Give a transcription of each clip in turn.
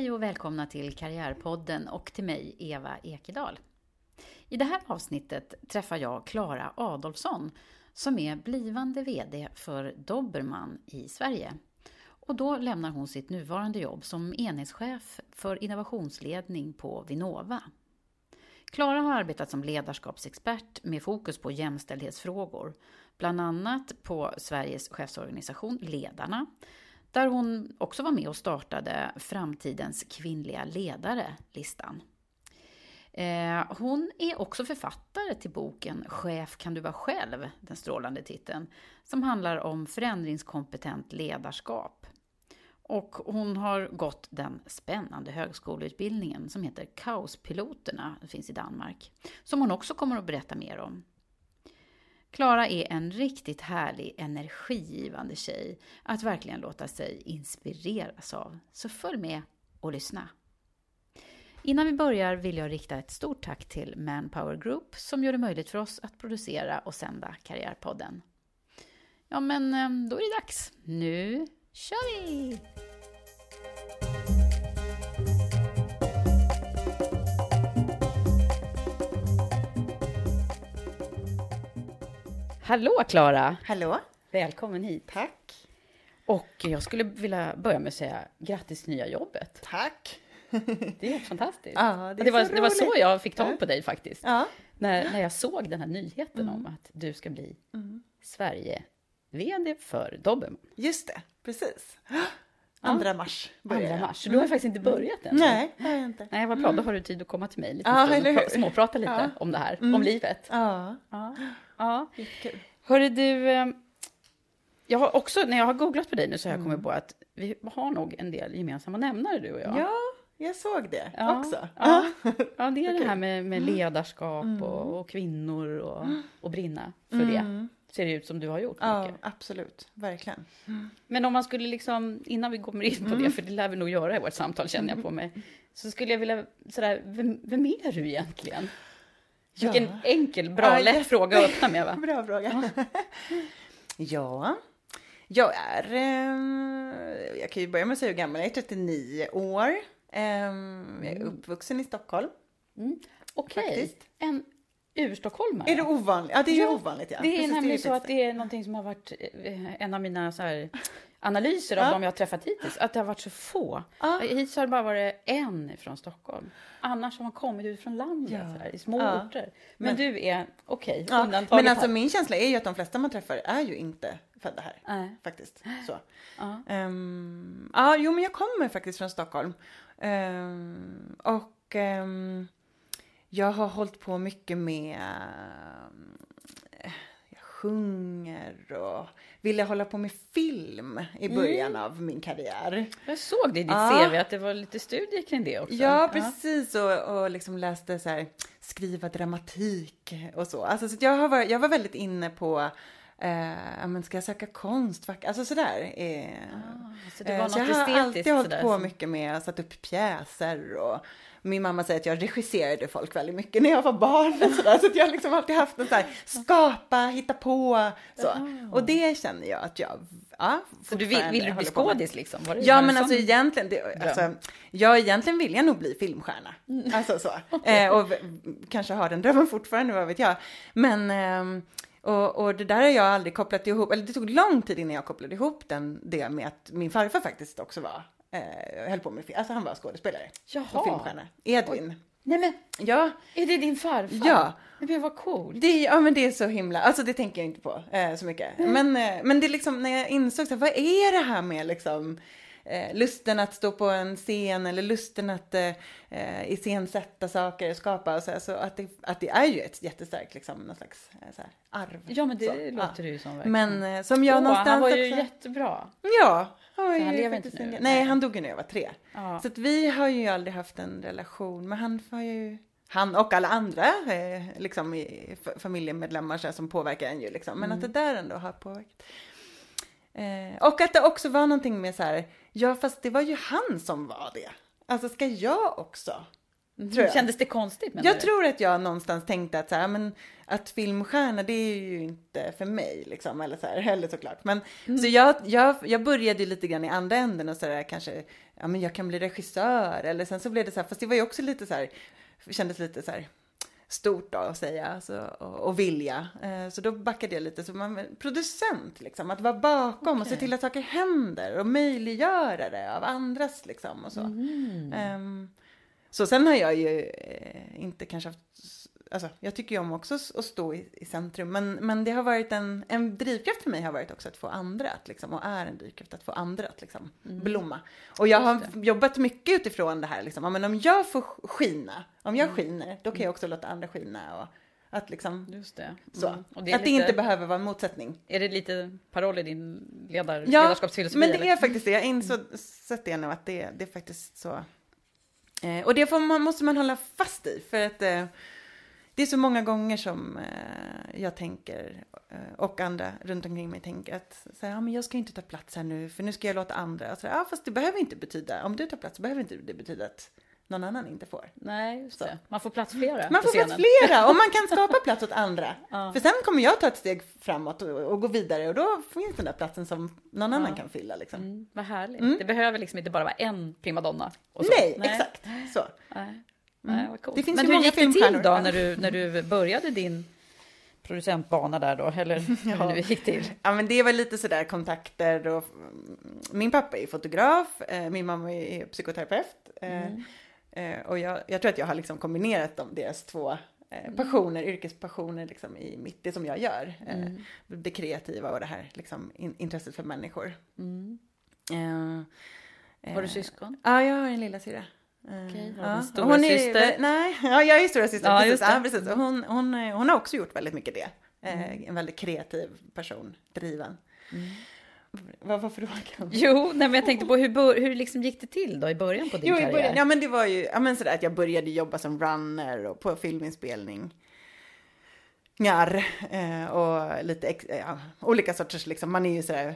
Hej och välkomna till Karriärpodden och till mig, Eva Ekedal. I det här avsnittet träffar jag Klara Adolfsson som är blivande VD för Dobermann i Sverige. Och då lämnar hon sitt nuvarande jobb som enhetschef för innovationsledning på Vinnova. Klara har arbetat som ledarskapsexpert med fokus på jämställdhetsfrågor, bland annat på Sveriges chefsorganisation Ledarna, där hon också var med och startade Framtidens kvinnliga ledare-listan. Eh, hon är också författare till boken Chef kan du vara själv, den strålande titeln, som handlar om förändringskompetent ledarskap. Och hon har gått den spännande högskoleutbildningen som heter Kaospiloterna, det finns i Danmark, som hon också kommer att berätta mer om. Klara är en riktigt härlig, energigivande tjej att verkligen låta sig inspireras av. Så följ med och lyssna. Innan vi börjar vill jag rikta ett stort tack till Manpower Group som gör det möjligt för oss att producera och sända Karriärpodden. Ja, men eh, då är det dags. Nu kör vi! Hallå Klara! Hallå? Välkommen hit! Tack. Och jag skulle vilja börja med att säga grattis till nya jobbet. Tack. Det är helt fantastiskt. Ja, det är det, var, så det var så jag fick tag på dig faktiskt. Ja. När, när jag såg den här nyheten Mm. om att du ska bli Sverige-VD för Dobermann. Just det, precis. Andra mars börjar Andra mars. Du har faktiskt inte börjat än. Nej, det har jag inte. Nej, vad bra. Då har du tid att komma till mig lite Ja, eller och småprata lite Ja. om det här, Mm. om livet. Ja, Ja. ja. Hörru du, eh, jag har också, när jag har googlat på dig nu så har jag Mm. kommit på att vi har nog en del gemensamma nämnare du och jag. Ja, jag såg det Ja, också. Ja, ja det är det här med, med ledarskap och, och kvinnor och, och brinna för det. Ser det ut som du har gjort Ja, mycket. absolut. Verkligen. Men om man skulle liksom, innan vi kommer in på det, för det lär vi nog göra i vårt samtal känner jag på mig. Så skulle jag vilja, sådär, vem, vem är du egentligen? Vilken Ja. enkel, bra, lätt fråga att öppna med va? Bra fråga. ja, jag är... Eh, jag kan ju börja med att säga hur gammal jag är. 39 år. Eh, jag är uppvuxen i Stockholm. Okej, Faktiskt. en urstockholmare. Är det ovanligt? Ja, det är ju Ja, ovanligt. Ja. Det är Precis, nämligen så att det är någonting som har varit eh, en av mina så här, analyser av Ja. de jag har träffat hittills, att det har varit så få. Ja. Hittills har det bara varit en från Stockholm. Annars har man kommit ut från landet, Ja. här, i små Ja. orter. Men, Men- du är, okej, Ja, undantaget men alltså här. min känsla är ju att de flesta man träffar är ju inte födda här. Nej. Faktiskt. Så. Ja. Ehm, ja, jo men jag kommer faktiskt från Stockholm. Ehm, och ehm, jag har hållit på mycket med, eh, jag sjunger och ville hålla på med film i början av min karriär. Jag såg det i ditt Ja. CV att det var lite studier kring det också. Ja, precis. Och, och liksom läste så här, skriva dramatik och så. Alltså, så jag, har varit, jag var väldigt inne på, eh, ja, men ska jag söka konstfack? Alltså sådär. Eh, Så det var eh, något så jag har alltid hållit sådär på mycket med, att satt upp pjäser och min mamma säger att jag regisserade folk väldigt mycket när jag var barn. Och så där, så att jag har liksom alltid haft en så här, skapa, hitta på, så. Och det känner jag att jag, ja, Så du vill, vill du bli skådis liksom? Var det Ja men en alltså sån- egentligen, det, alltså, jag egentligen vill jag nog bli filmstjärna. Alltså så. Eh, och kanske har den drömmen fortfarande, vad vet jag. Men, ehm, och, och det där har jag aldrig kopplat ihop, eller det tog lång tid innan jag kopplade ihop den, det med att min farfar faktiskt också var, eh, höll på med film, alltså han var skådespelare. Jaha. Och filmstjärna. Edvin. Nej men, Ja, är det din farfar? Ja. Men vad coolt. det, ja men det är så himla, alltså det tänker jag inte på eh, så mycket. Men, eh, men det är liksom när jag insåg så här, vad är det här med liksom eh, lusten att stå på en scen eller lusten att eh, eh, iscensätta saker och skapa och så, här, så att, det, att det är ju ett jättestarkt liksom någon slags eh, så här, arv. Ja men det så, låter det ju som verkligen. Men eh, som jag Åh, någonstans han var ju också, jättebra. Ja, han, lever inte nu, en- Nej, han dog ju när jag var tre. Ja. Så att vi har ju aldrig haft en relation, men han har ju han och alla andra liksom, familjemedlemmar så här, som påverkar en ju liksom. Men att det där ändå har påverkat. Eh, och att det också var någonting med så här, ja fast det var ju han som var det. Alltså ska jag också? Tror jag. Kändes det konstigt? Jag du? tror att jag någonstans tänkte att, så här, men, att filmstjärna det är ju inte för mig liksom, eller så här, heller såklart. Men så jag, jag, jag började ju lite grann i andra änden och så där kanske, ja men jag kan bli regissör eller sen så blev det så här, fast det var ju också lite så här, kändes lite så här stort då att säga alltså, och, och vilja. Eh, så då backade jag lite, så man, producent liksom, att vara bakom och se till att saker händer och möjliggöra det av andras liksom och så. Ehm, så sen har jag ju eh, inte kanske haft, alltså jag tycker ju om också att stå i, i centrum, men, men det har varit en, en drivkraft för mig har varit också att få andra att liksom, och är en drivkraft att få andra att liksom blomma. Och jag har jobbat mycket utifrån det här liksom, ja, men om jag får sk- skina, om jag skiner, då kan jag också låta andra skina och att liksom, Just det. så. Mm. Att det det lite, inte behöver vara en motsättning. är det lite paroll i din ledar, Ja, ledarskapsfilosofi? men det eller? är faktiskt det. Jag insåg sett det nu att det, det är faktiskt så. Eh, och det man, måste man hålla fast i för att eh, det är så många gånger som eh, jag tänker eh, och andra runt omkring mig tänker att så här, ja, men jag ska inte ta plats här nu för nu ska jag låta andra. Och så, här, ja, fast det behöver inte betyda, om du tar plats behöver inte det betyda att någon annan inte får. Nej, just det. Man får plats flera Man får plats scenen. flera och man kan skapa plats åt andra. För sen kommer jag ta ett steg framåt och, och gå vidare och då finns den där platsen som någon annan kan fylla. Liksom. Mm, vad härligt. Det behöver liksom inte bara vara en primadonna. Så. Nej, exakt så. Nej. Nej, vad coolt. Det finns Men hur gick det till då när du, när du började din producentbana där då? Eller hur det gick till? Ja, men det var lite sådär kontakter och min pappa är fotograf, eh, min mamma är psykoterapeut. eh, eh, Och jag, jag tror att jag har liksom kombinerat dem, deras två eh, passioner, yrkespassioner liksom i mitt, det som jag gör. Eh, Det kreativa och det här liksom in, intresset för människor. Eh, Har du syskon? Ja, jag har en lilla syra. Eh, Okej, har ja. stora hon är-? Nej, ja, jag är stora syster. Ja, precis. Mm. Ja, precis. Och hon, hon, eh, hon har också gjort väldigt mycket det. Eh, En väldigt kreativ person, driven. Mm. Vad var frågan? Jo, nej, men jag tänkte på hur, hur liksom gick det till då i början på din Jo, karriär? början, ja men det var ju, ja men sådär att jag började jobba som runner och på filminspelning. Njar, eh, och lite, ex, ja, olika sorters liksom, man är ju sådär eh,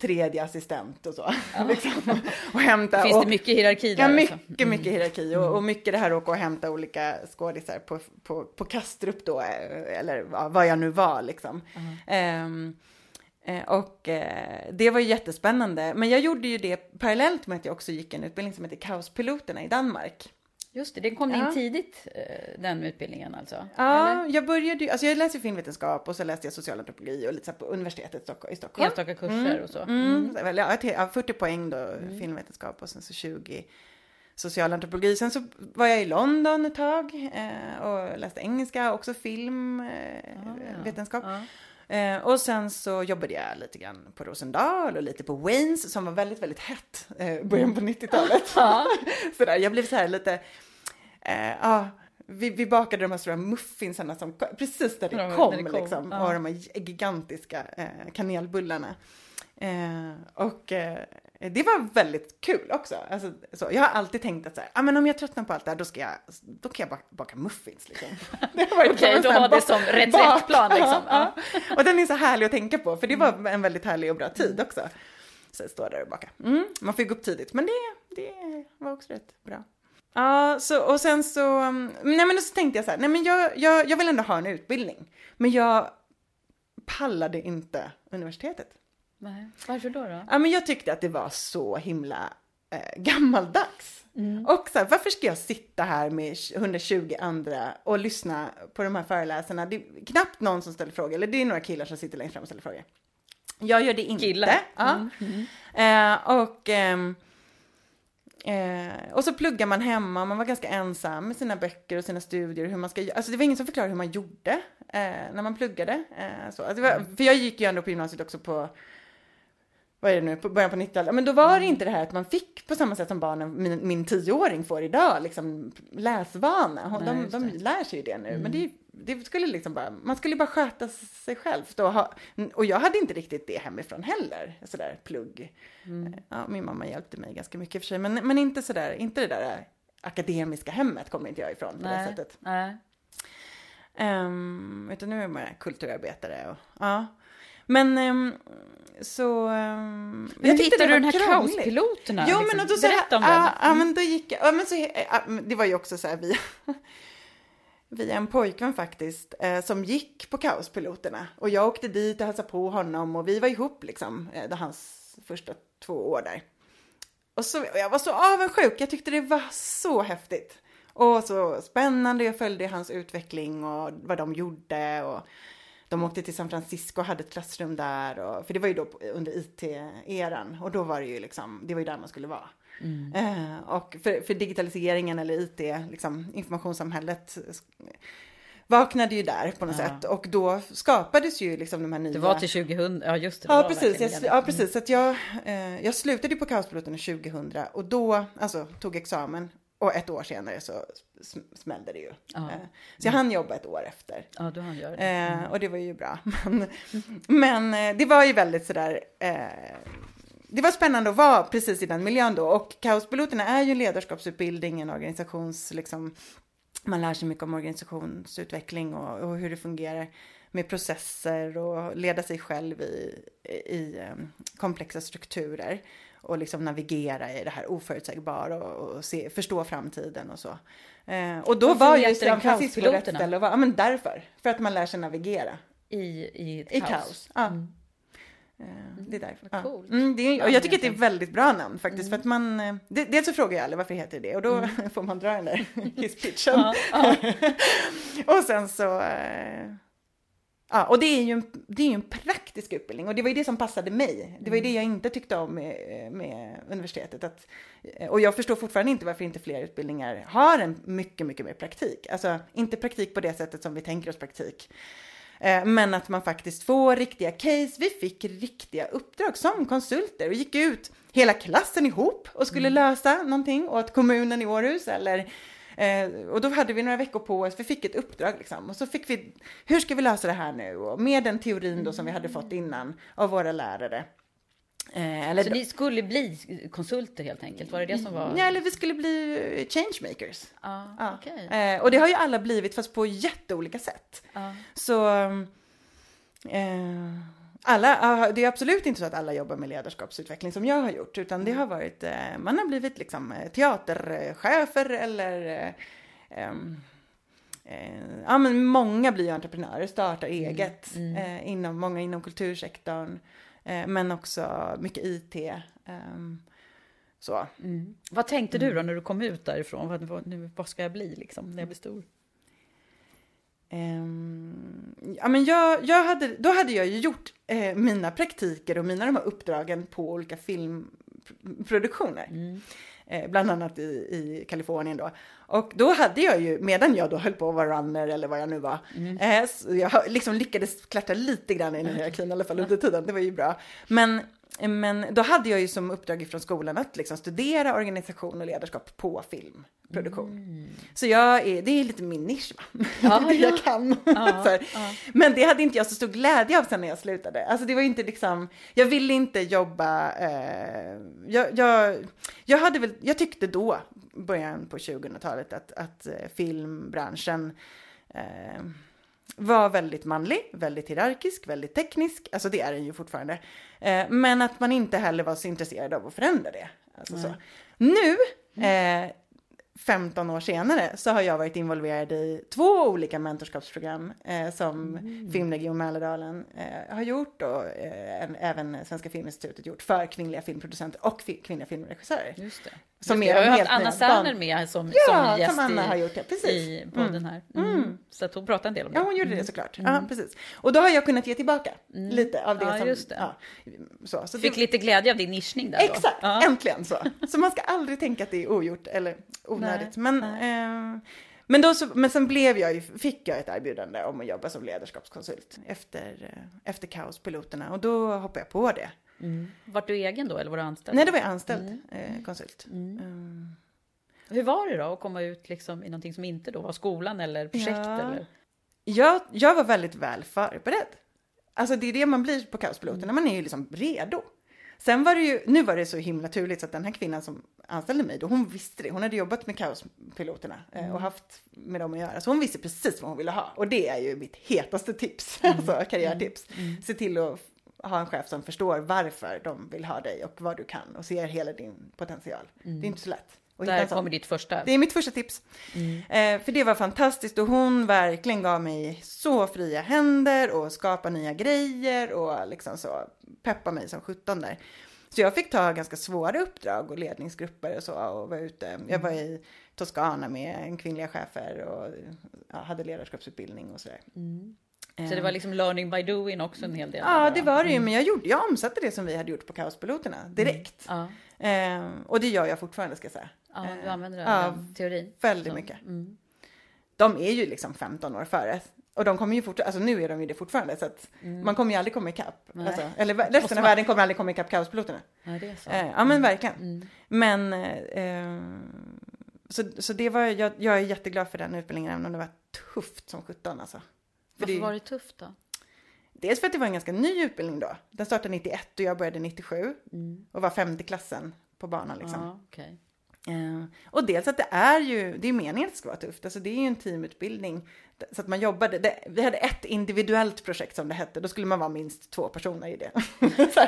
tredje assistent och så. liksom, och hämta. Finns och, det mycket hierarki där? Ja, alltså? mycket, mycket hierarki och, och mycket det här att åka och hämta olika skådisar på, på, på Kastrup då, eller ja, vad jag nu var liksom. Ehm, eh, och eh, det var ju jättespännande, men jag gjorde ju det parallellt med att jag också gick en utbildning som heter Kaospiloterna i Danmark. Just det, det kom Ja. in tidigt, eh, den utbildningen alltså? Ja, Eller? jag började alltså jag läste filmvetenskap och så läste jag socialantropologi och lite så på universitetet i Stock- i Stockholm. Enstaka kurser och så? Mm. väl, Ja, ett- ja, 40 poäng då, filmvetenskap och sen så 20 socialantropologi. Sen så var jag i London ett tag eh, och läste engelska, också filmvetenskap. Eh, vetenskap. Eh, och sen så jobbade jag lite grann på Rosendal och lite på Waynes som var väldigt, väldigt hett eh, början på 90-talet. Sådär, jag blev så här lite, eh, ja, vi, vi bakade de här stora muffinsarna som precis där det Ja, kom, det kom. liksom. Ja. Och de här gigantiska eh, kanelbullarna. Eh, och eh, det var väldigt kul också. Alltså, så, jag har alltid tänkt att så här, ah, men om jag tröttnar på allt det här då, ska jag, då kan jag baka, baka muffins. Liksom. Okej, sån här har det som reträttplan, liksom. Ja. Och den är så härlig att tänka på, för det var en väldigt härlig och bra tid också. Så stå där och baka. Mm, man ju gå upp tidigt, men det, det var också rätt bra. Ja, så, och sen så, um, nej men så tänkte jag så här, nej men jag, jag, jag vill ändå ha en utbildning. Men jag pallade inte universitetet. Nej. Varför då? då? Ja, men jag tyckte att det var så himla eh, gammaldags. Och så här, varför ska jag sitta här med 120 andra och lyssna på de här föreläsarna? Det är knappt någon som ställer frågor, eller det är några killar som sitter längst fram och ställer frågor. Jag gör det inte. Killar. Ja. Eh, och, ehm, eh, och så pluggar man hemma, man var ganska ensam med sina böcker och sina studier. Hur man ska, alltså det var ingen som förklarade hur man gjorde eh, när man pluggade. Eh, så. Alltså var, för jag gick ju ändå på gymnasiet också på vad är det nu, på början på 90-talet. Men då var det inte det här att man fick på samma sätt som barnen, min, min tioåring får idag, liksom läsvana. Hon- Nej, De, de lär sig ju det nu. Men det, det skulle liksom bara, man skulle bara sköta sig själv. Då ha, och jag hade inte riktigt det hemifrån heller, sådär plugg. Ja, min mamma hjälpte mig ganska mycket i och för sig, men, men inte sådär, inte det där akademiska hemmet kommer inte jag ifrån på det Nej. sättet. Nej. Um, utan nu är jag bara kulturarbetare och ja. Men ehm, så... Um, Men hur hittade du den här kaospiloterna? Jo, liksom? men och då så Berätta om den. ja, men då gick jag, ja, men så, det var ju också så här via, via en pojkvän faktiskt, eh, som gick på kaospiloterna. Och jag åkte dit och hälsade på honom och vi var ihop liksom, eh, hans första två år där. Och, så, och jag var så avundsjuk, jag tyckte det var så häftigt. Och så spännande, jag följde hans utveckling och vad de gjorde. Och de åkte till San Francisco och hade ett klassrum där. Och, för det var ju då under IT-eran. Och då var det ju liksom, det var ju där man skulle vara. Eh, och för, för digitaliseringen eller IT, liksom informationssamhället vaknade ju där på något Ja. sätt. Och då skapades ju liksom de här nya... Det var till 2000, ja just det. det Ja, precis. Jag, ja, precis. Så att jag, eh, jag slutade på Kaospiloterna 2000 och då, alltså tog examen och ett år senare så sm- smällde det ju. Ja. Eh, så jag hann jobba ett år efter. Ja, då han gör det. Eh, och det var ju bra. Men, men eh, det var ju väldigt sådär, eh, det var spännande att vara precis i den miljön då. Och Kaospiloterna är ju ledarskapsutbildning, en organisations, liksom, man lär sig mycket om organisationsutveckling och, och hur det fungerar med processer och leda sig själv i, i komplexa strukturer och liksom navigera i det här oförutsägbara och, och se, förstå framtiden och så. Eh, och då var ju San Francisco rätt ställe att vara. Ja, men därför. För att man lär sig navigera I, i, ett i kaos. Ja. Eh, Det är därför. Ja. coolt. Mm, det är, och jag tycker att det är väldigt bra namn faktiskt. Mm. För att man, eh, det, dels så frågar jag alla varför heter det och då får man dra den där hisspitchen. Ja, ja. och sen så, eh, ja och det är, ju en, det är en praktisk utbildning och det var ju det som passade mig. Det var ju det jag inte tyckte om med, med universitetet. Att, och jag förstår fortfarande inte varför inte fler utbildningar har en mycket, mycket mer praktik. Alltså inte praktik på det sättet som vi tänker oss praktik. Eh, Men att man faktiskt får riktiga case. Vi fick riktiga uppdrag som konsulter och gick ut hela klassen ihop och skulle lösa någonting åt kommunen i Århus eller eh, och då hade vi några veckor på oss, vi fick ett uppdrag liksom. Och så fick vi, hur ska vi lösa det här nu? Och med den teorin då som vi hade fått innan av våra lärare. Eh, Så ni skulle bli konsulter helt enkelt? Var det det som var... ja, eller vi skulle bli changemakers. Ja, Ja. okej. Eh, och det har ju alla blivit fast på jätteolika sätt. Ja. Så eh, alla, det är absolut inte så att alla jobbar med ledarskapsutveckling som jag har gjort, utan det har varit, eh, man har blivit liksom eh, teaterchefer eller ehm, eh, ja, men många blir ju entreprenörer, startar eget, Eh, inom, många inom kultursektorn, eh, men också mycket IT. ehm, så. Vad tänkte du då när du kom ut därifrån? Vad, vad, nu, vad ska jag bli liksom när jag blir stor? Ehm, ja, men jag, jag hade, då hade jag ju gjort eh, mina praktiker och mina de här uppdragen på olika filmproduktioner. Eh, bland annat i, i Kalifornien då. Och då hade jag ju, medan jag då höll på att vara runner eller vad jag nu var, eh, så jag liksom lyckades klättra lite grann i den här hierarkin i alla fall under tiden, det var ju bra. Men men då hade jag ju som uppdrag från skolan att liksom studera organisation och ledarskap på filmproduktion. Mm. Så jag är, det är lite min nisch va? Ja, det ja. jag kan. Ja, här. Men det hade inte jag så stor glädje av sen när jag slutade. Alltså det var inte liksom, jag ville inte jobba, eh, jag, jag, jag hade väl, jag tyckte då, början på 2000-talet, att, att eh, filmbranschen eh, var väldigt manlig, väldigt hierarkisk, väldigt teknisk. Alltså det är den ju fortfarande. Eh, men att man inte heller var så intresserad av att förändra det. Alltså så. Nu, eh, 15 år senare, så har jag varit involverad i två olika mentorskapsprogram eh, som Filmregion Mälardalen eh, har gjort och eh, en, även Svenska Filminstitutet gjort för kvinnliga filmproducenter och fi- kvinnliga filmregissörer. Just det. Som är. Jag har haft Anna Serner med som, Ja, som gäst som Anna i, har gjort det, precis. i podden här. Mm. Så att hon pratade en del om det. Ja, hon gjorde det såklart. Ja, precis. Och då har jag kunnat ge tillbaka lite av det Ja, som... just det. Ja, så, så Fick det, lite glädje av din nischning där då. Exakt, Ja. äntligen så. Så man ska aldrig tänka att det är ogjort eller onödigt. Nej, men, eh, men, då så, men sen blev jag ju, fick jag ett erbjudande om att jobba som ledarskapskonsult efter, eh, efter kaospiloterna och då hoppade jag på det. Vart du egen då eller var du anställd? Nej, då var jag anställd eh, konsult. Mm. Hur var det då att komma ut liksom i någonting som inte då var skolan eller projekt? Ja. Eller? Jag, jag var väldigt väl förberedd. Alltså det är det man blir på kaospiloterna, man är ju liksom redo. Sen var det ju, nu var det så himla turligt så att den här kvinnan som anställde mig då, hon visste det. Hon hade jobbat med kaospiloterna eh, och haft med dem att göra. Så hon visste precis vad hon ville ha. Och det är ju mitt hetaste tips, alltså karriärtips. Se till att ha en chef som förstår varför de vill ha dig och vad du kan och ser hela din potential. Det är inte så lätt. Där kommer ditt första. Det är mitt första tips. Eh, för det var fantastiskt och hon verkligen gav mig så fria händer och skapa nya grejer och liksom så peppa mig som 17 där. Så jag fick ta ganska svåra uppdrag och ledningsgrupper och så och var ute. Jag var i Toscana med en kvinnliga chefer och ja, hade ledarskapsutbildning och sådär. Så det var liksom learning by doing också en hel del? Ja, det va? var det ju, men jag, gjorde, jag omsatte det som vi hade gjort på Kaospiloterna direkt. Ja, Eh, och det gör jag fortfarande ska jag säga. ja du använder den, ja, den teorin. Väldigt Så, mycket. Mm. de är ju liksom 15 år före. Och de kommer ju fortfarande, alltså nu är de ju det fortfarande så att man kommer ju aldrig komma ikapp. Nej. Alltså, eller resten av världen kommer aldrig komma ikapp kaospiloterna. Ja, det är så. Eh, ja men verkligen. Men eh, så, så det var, jag, jag är jätteglad för den utbildningen även om det var tufft som 17 alltså. För Varför det, var det tufft då? Dels för att det var en ganska ny utbildning då. Den startade 91 och jag började 97 och var femte klassen på banan liksom. Ja, okej. Eh, och dels att det är ju, det är meningen att det ska vara tufft, alltså det är ju en teamutbildning. Så att man jobbade, det, vi hade ett individuellt projekt som det hette, då skulle man vara minst två personer i det. så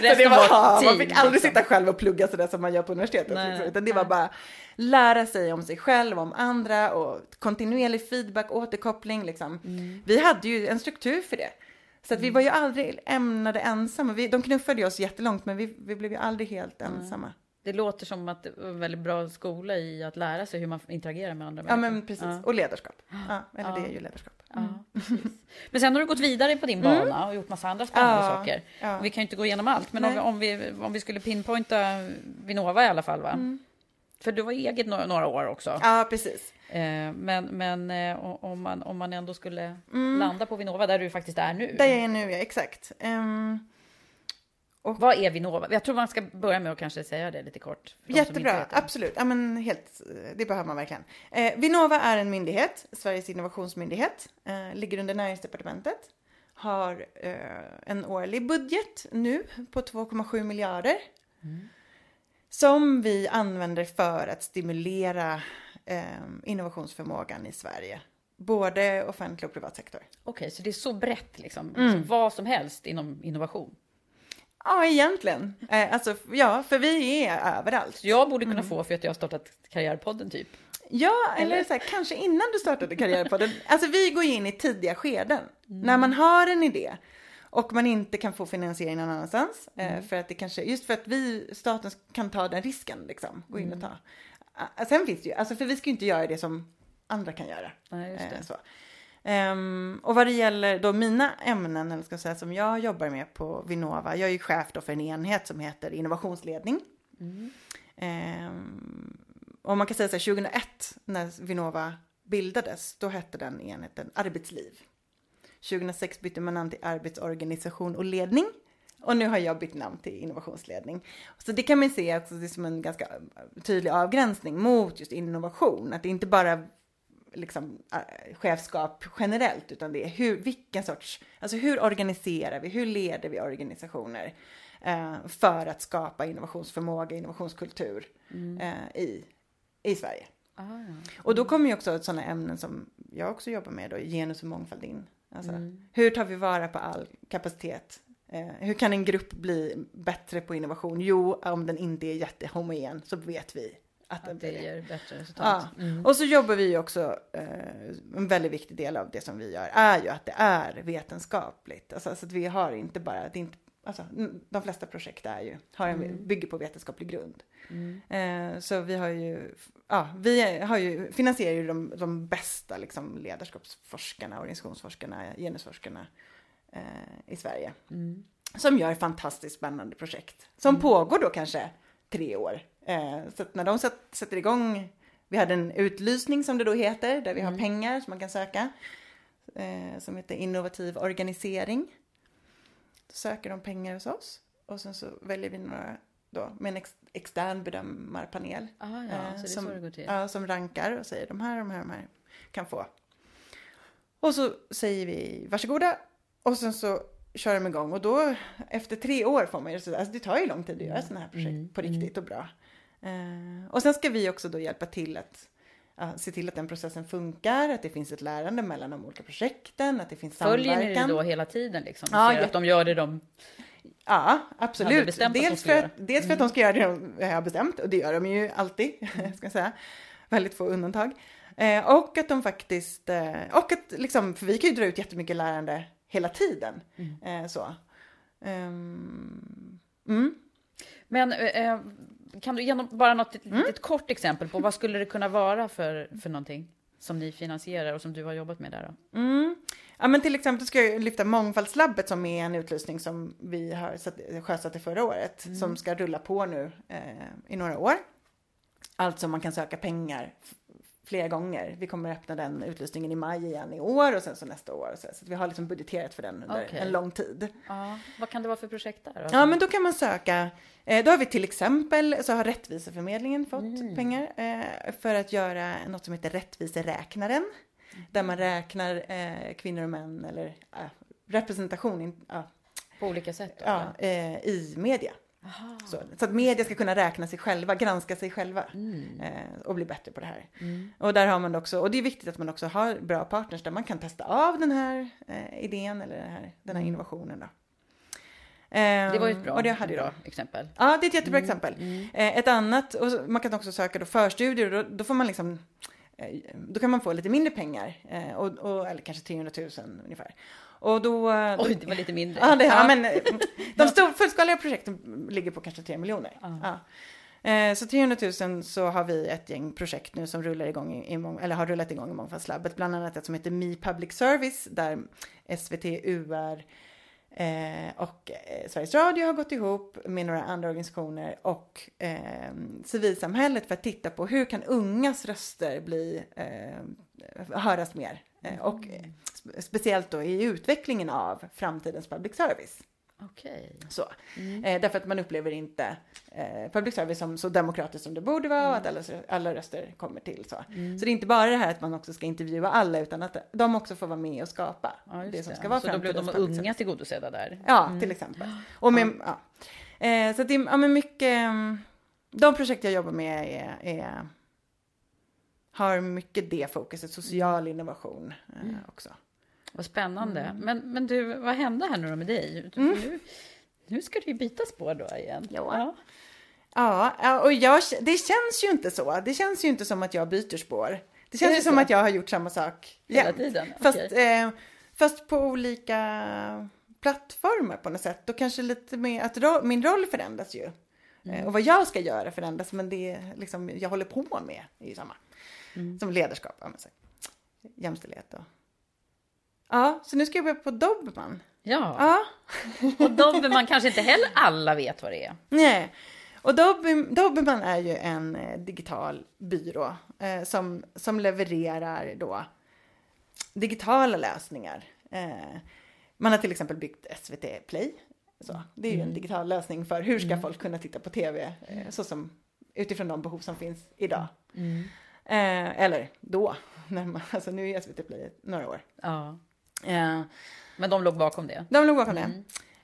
det var, ja, man fick aldrig liksom. sitta själv och plugga sådär som man gör på universitetet. Nej, liksom, nej, utan det var bara lära sig om sig själv, om andra och kontinuerlig feedback, återkoppling liksom. Mm. Vi hade ju en struktur för det. Så att vi var ju aldrig ämnade ensamma. Vi, de knuffade oss jättelångt men vi, vi blev ju aldrig helt ensamma. Det låter som att det var en väldigt bra skola i att lära sig hur man interagerar med andra Ja människor. men precis, Ja. och ledarskap. Ja, eller det är ju ledarskap. Ja, precis. Men sen har du gått vidare på din bana och gjort massa andra spännande Mm. Ja, saker. ja. Vi kan ju inte gå igenom allt, men om om, vi, om vi skulle pinpointa Vinnova i alla fall, va? För du var eget några, några år också. Mm. Ja, precis. Eh, men men eh, om, man, om man ändå skulle landa på Vinnova, där du faktiskt är nu. Mm. Där jag är nu, ja, exakt. Ehm, Vad är Vinnova? Jag tror man ska börja med att kanske säga det lite kort. jättebra, absolut. Ja, men helt, det behöver man verkligen. Eh, Vinnova är en myndighet, Sveriges innovationsmyndighet, eh, ligger under näringsdepartementet. Har eh, en årlig budget nu på 2,7 miljarder. Som vi använder för att stimulera eh, innovationsförmågan i Sverige. Både offentlig och privat sektor. Okej, så det är så brett liksom. Mm. Vad som helst inom innovation. Ja, egentligen. Eh, alltså, ja, för vi är överallt. Jag borde Mm. kunna få för att jag har startat Karriärpodden typ. Ja, eller, Eller? Så här, kanske innan du startade Karriärpodden. Alltså vi går ju in i tidiga skeden. Mm. När man har en idé och man inte kan få finansiering någon annanstans. Mm. Eh, för att det kanske, just för att vi, staten kan ta den risken liksom. Gå in och Mm. ta. Sen finns det ju, alltså för vi ska ju inte göra det som andra kan göra. Nej. Eh, så. Ehm, och vad det gäller då mina ämnen, eller ska jag säga, som jag jobbar med på Vinnova. Jag är ju chef då för en enhet som heter innovationsledning. Ehm, och man kan säga så här, 2001 när Vinnova bildades, då hette den enheten arbetsliv. 2006 bytte man namn till arbetsorganisation och ledning. Och nu har jag bytt namn till innovationsledning. Så det kan man se att det är som en ganska tydlig avgränsning mot just innovation. Att det inte bara liksom, äh, chefskap generellt, utan det är hur, vilken sorts, alltså hur organiserar vi, hur leder vi organisationer eh, för att skapa innovationsförmåga, innovationskultur mm. eh, i, i Sverige. Ah, ja. Och då kommer ju också sådana ämnen som jag också jobbar med, då, genus och mångfald in. Alltså, mm. Hur tar vi vara på all kapacitet? Eh, hur kan en grupp bli bättre på innovation? Jo, om den inte är jättehomogen så vet vi att, att det ger bättre resultat. Ja. Mm. Och så jobbar vi ju också, eh, en väldigt viktig del av det som vi gör är ju att det är vetenskapligt. Alltså, alltså att vi har inte bara, det inte, alltså, de flesta projekt är ju, har en, mm. bygger på vetenskaplig grund. Mm. Eh, så vi har ju, ja, vi har ju, finansierar ju de, de bästa liksom, ledarskapsforskarna, organisationsforskarna, genusforskarna eh, i Sverige. Mm. Som gör fantastiskt spännande projekt. Som mm. pågår då kanske tre år. Eh, så att när de satt, sätter igång, vi hade en utlysning som det då heter, där vi mm. har pengar som man kan söka. Eh, som heter innovativ organisering. Då söker de pengar hos oss. Och sen så väljer vi några då med en ex, extern bedömarpanel. Aha, ja, eh, som, ja, som rankar och säger de här, de här, de här kan få. Och så säger vi varsågoda. Och sen så kör de igång och då efter tre år får man ju så alltså det tar ju lång tid att göra sådana här projekt mm. på riktigt mm. och bra. Eh, och sen ska vi också då hjälpa till att ja, se till att den processen funkar, att det finns ett lärande mellan de olika projekten, att det finns samverkan. Följer ni det då hela tiden liksom? Ja, ser att de gör det de Ja, absolut. Dels, för att, dels för att de ska göra det de har bestämt, och det gör de ju alltid, mm. ska jag säga. Väldigt få undantag. Eh, och att de faktiskt, eh, och att liksom, för vi kan ju dra ut jättemycket lärande hela tiden. Mm. Eh, så. Um, mm. Men eh, kan du ge bara något mm. litet kort exempel på vad skulle det kunna vara för, för någonting som ni finansierar och som du har jobbat med där då? Mm. Ja men till exempel ska jag lyfta Mångfaldslabbet som är en utlysning som vi har sjösatte förra året mm. som ska rulla på nu eh, i några år. Alltså man kan söka pengar flera gånger. Vi kommer öppna den utlysningen i maj igen i år och sen så nästa år. Så, så vi har liksom budgeterat för den under okay. en lång tid. Ja, vad kan det vara för projekt där? Ja, men då kan man söka. Eh, då har vi till exempel så har Rättviseförmedlingen fått mm. pengar eh, för att göra något som heter Rättviseräknaren. Mm. Där man räknar eh, kvinnor och män eller representation in, på olika sätt? Då, ja, i media. Så, så, att media ska kunna räkna sig själva, granska sig själva mm. eh, och bli bättre på det här. Mm. Och där har man också, och det är viktigt att man också har bra partners där man kan testa av den här eh, idén eller den här, den här mm. innovationen. Då. Eh, det var ett bra, och det hade bra exempel. Ja, det är ett jättebra mm. exempel. Mm. Eh, ett annat, och man kan också söka då förstudier och då, då får man liksom eh, då kan man få lite mindre pengar, eh, och, och, eller kanske 300 000 ungefär. Och då... Oj, det var lite mindre. Ja, det, ja. men eh, de stor, fullskaliga projekten ligger på kanske 3 miljoner. Ja. Eh, så 300 000 så har vi ett gäng projekt nu som rullar igång i, eller har rullat igång i Mångfaldslabbet. Bland annat ett som heter Me Public Service där SVT, UR eh, och eh, Sveriges Radio har gått ihop med några andra organisationer och eh, civilsamhället för att titta på hur kan ungas röster bli, eh, höras mer. Mm. Och speciellt då i utvecklingen av framtidens public service. Okej. Så. Mm. Eh, därför att man upplever inte eh, public service som så demokratiskt som det borde vara mm. och att alla, alla röster kommer till. Så. Mm. så det är inte bara det här att man också ska intervjua alla utan att de också får vara med och skapa ja, det som ska vara Så då blir de unga tillgodosedda där? Ja, mm. till exempel. Och med, ja. Eh, så det är ja, men mycket, de projekt jag jobbar med är, är har mycket det fokuset, social innovation eh, mm. också. Vad spännande. Mm. Men, men du, vad hände här nu då med dig? Mm. Nu, nu ska du ju byta spår då igen. Ja. ja. Ja, och jag, det känns ju inte så. Det känns ju inte som att jag byter spår. Det känns det ju som att jag har gjort samma sak Hela jämt. tiden? Fast, eh, fast på olika plattformar på något sätt. Och kanske lite mer att ro min roll förändras ju. Mm. Eh, och vad jag ska göra förändras, men det liksom, jag håller på med är ju samma. Mm. Som ledarskap, ja, jämställdhet och Ja, så nu ska jag börja på Dobermann. Ja. ja. Och Dobermann kanske inte heller alla vet vad det är. Nej. Och Dobermann är ju en eh, digital byrå eh, som, som levererar då digitala lösningar. Eh, man har till exempel byggt SVT Play Så, det är ju en digital lösning för hur ska folk kunna titta på tv eh, så som utifrån de behov som finns idag. Eh, eller då, när man, alltså nu är SVT Play några år. Ja. Eh, Men de låg bakom det. de låg bakom det.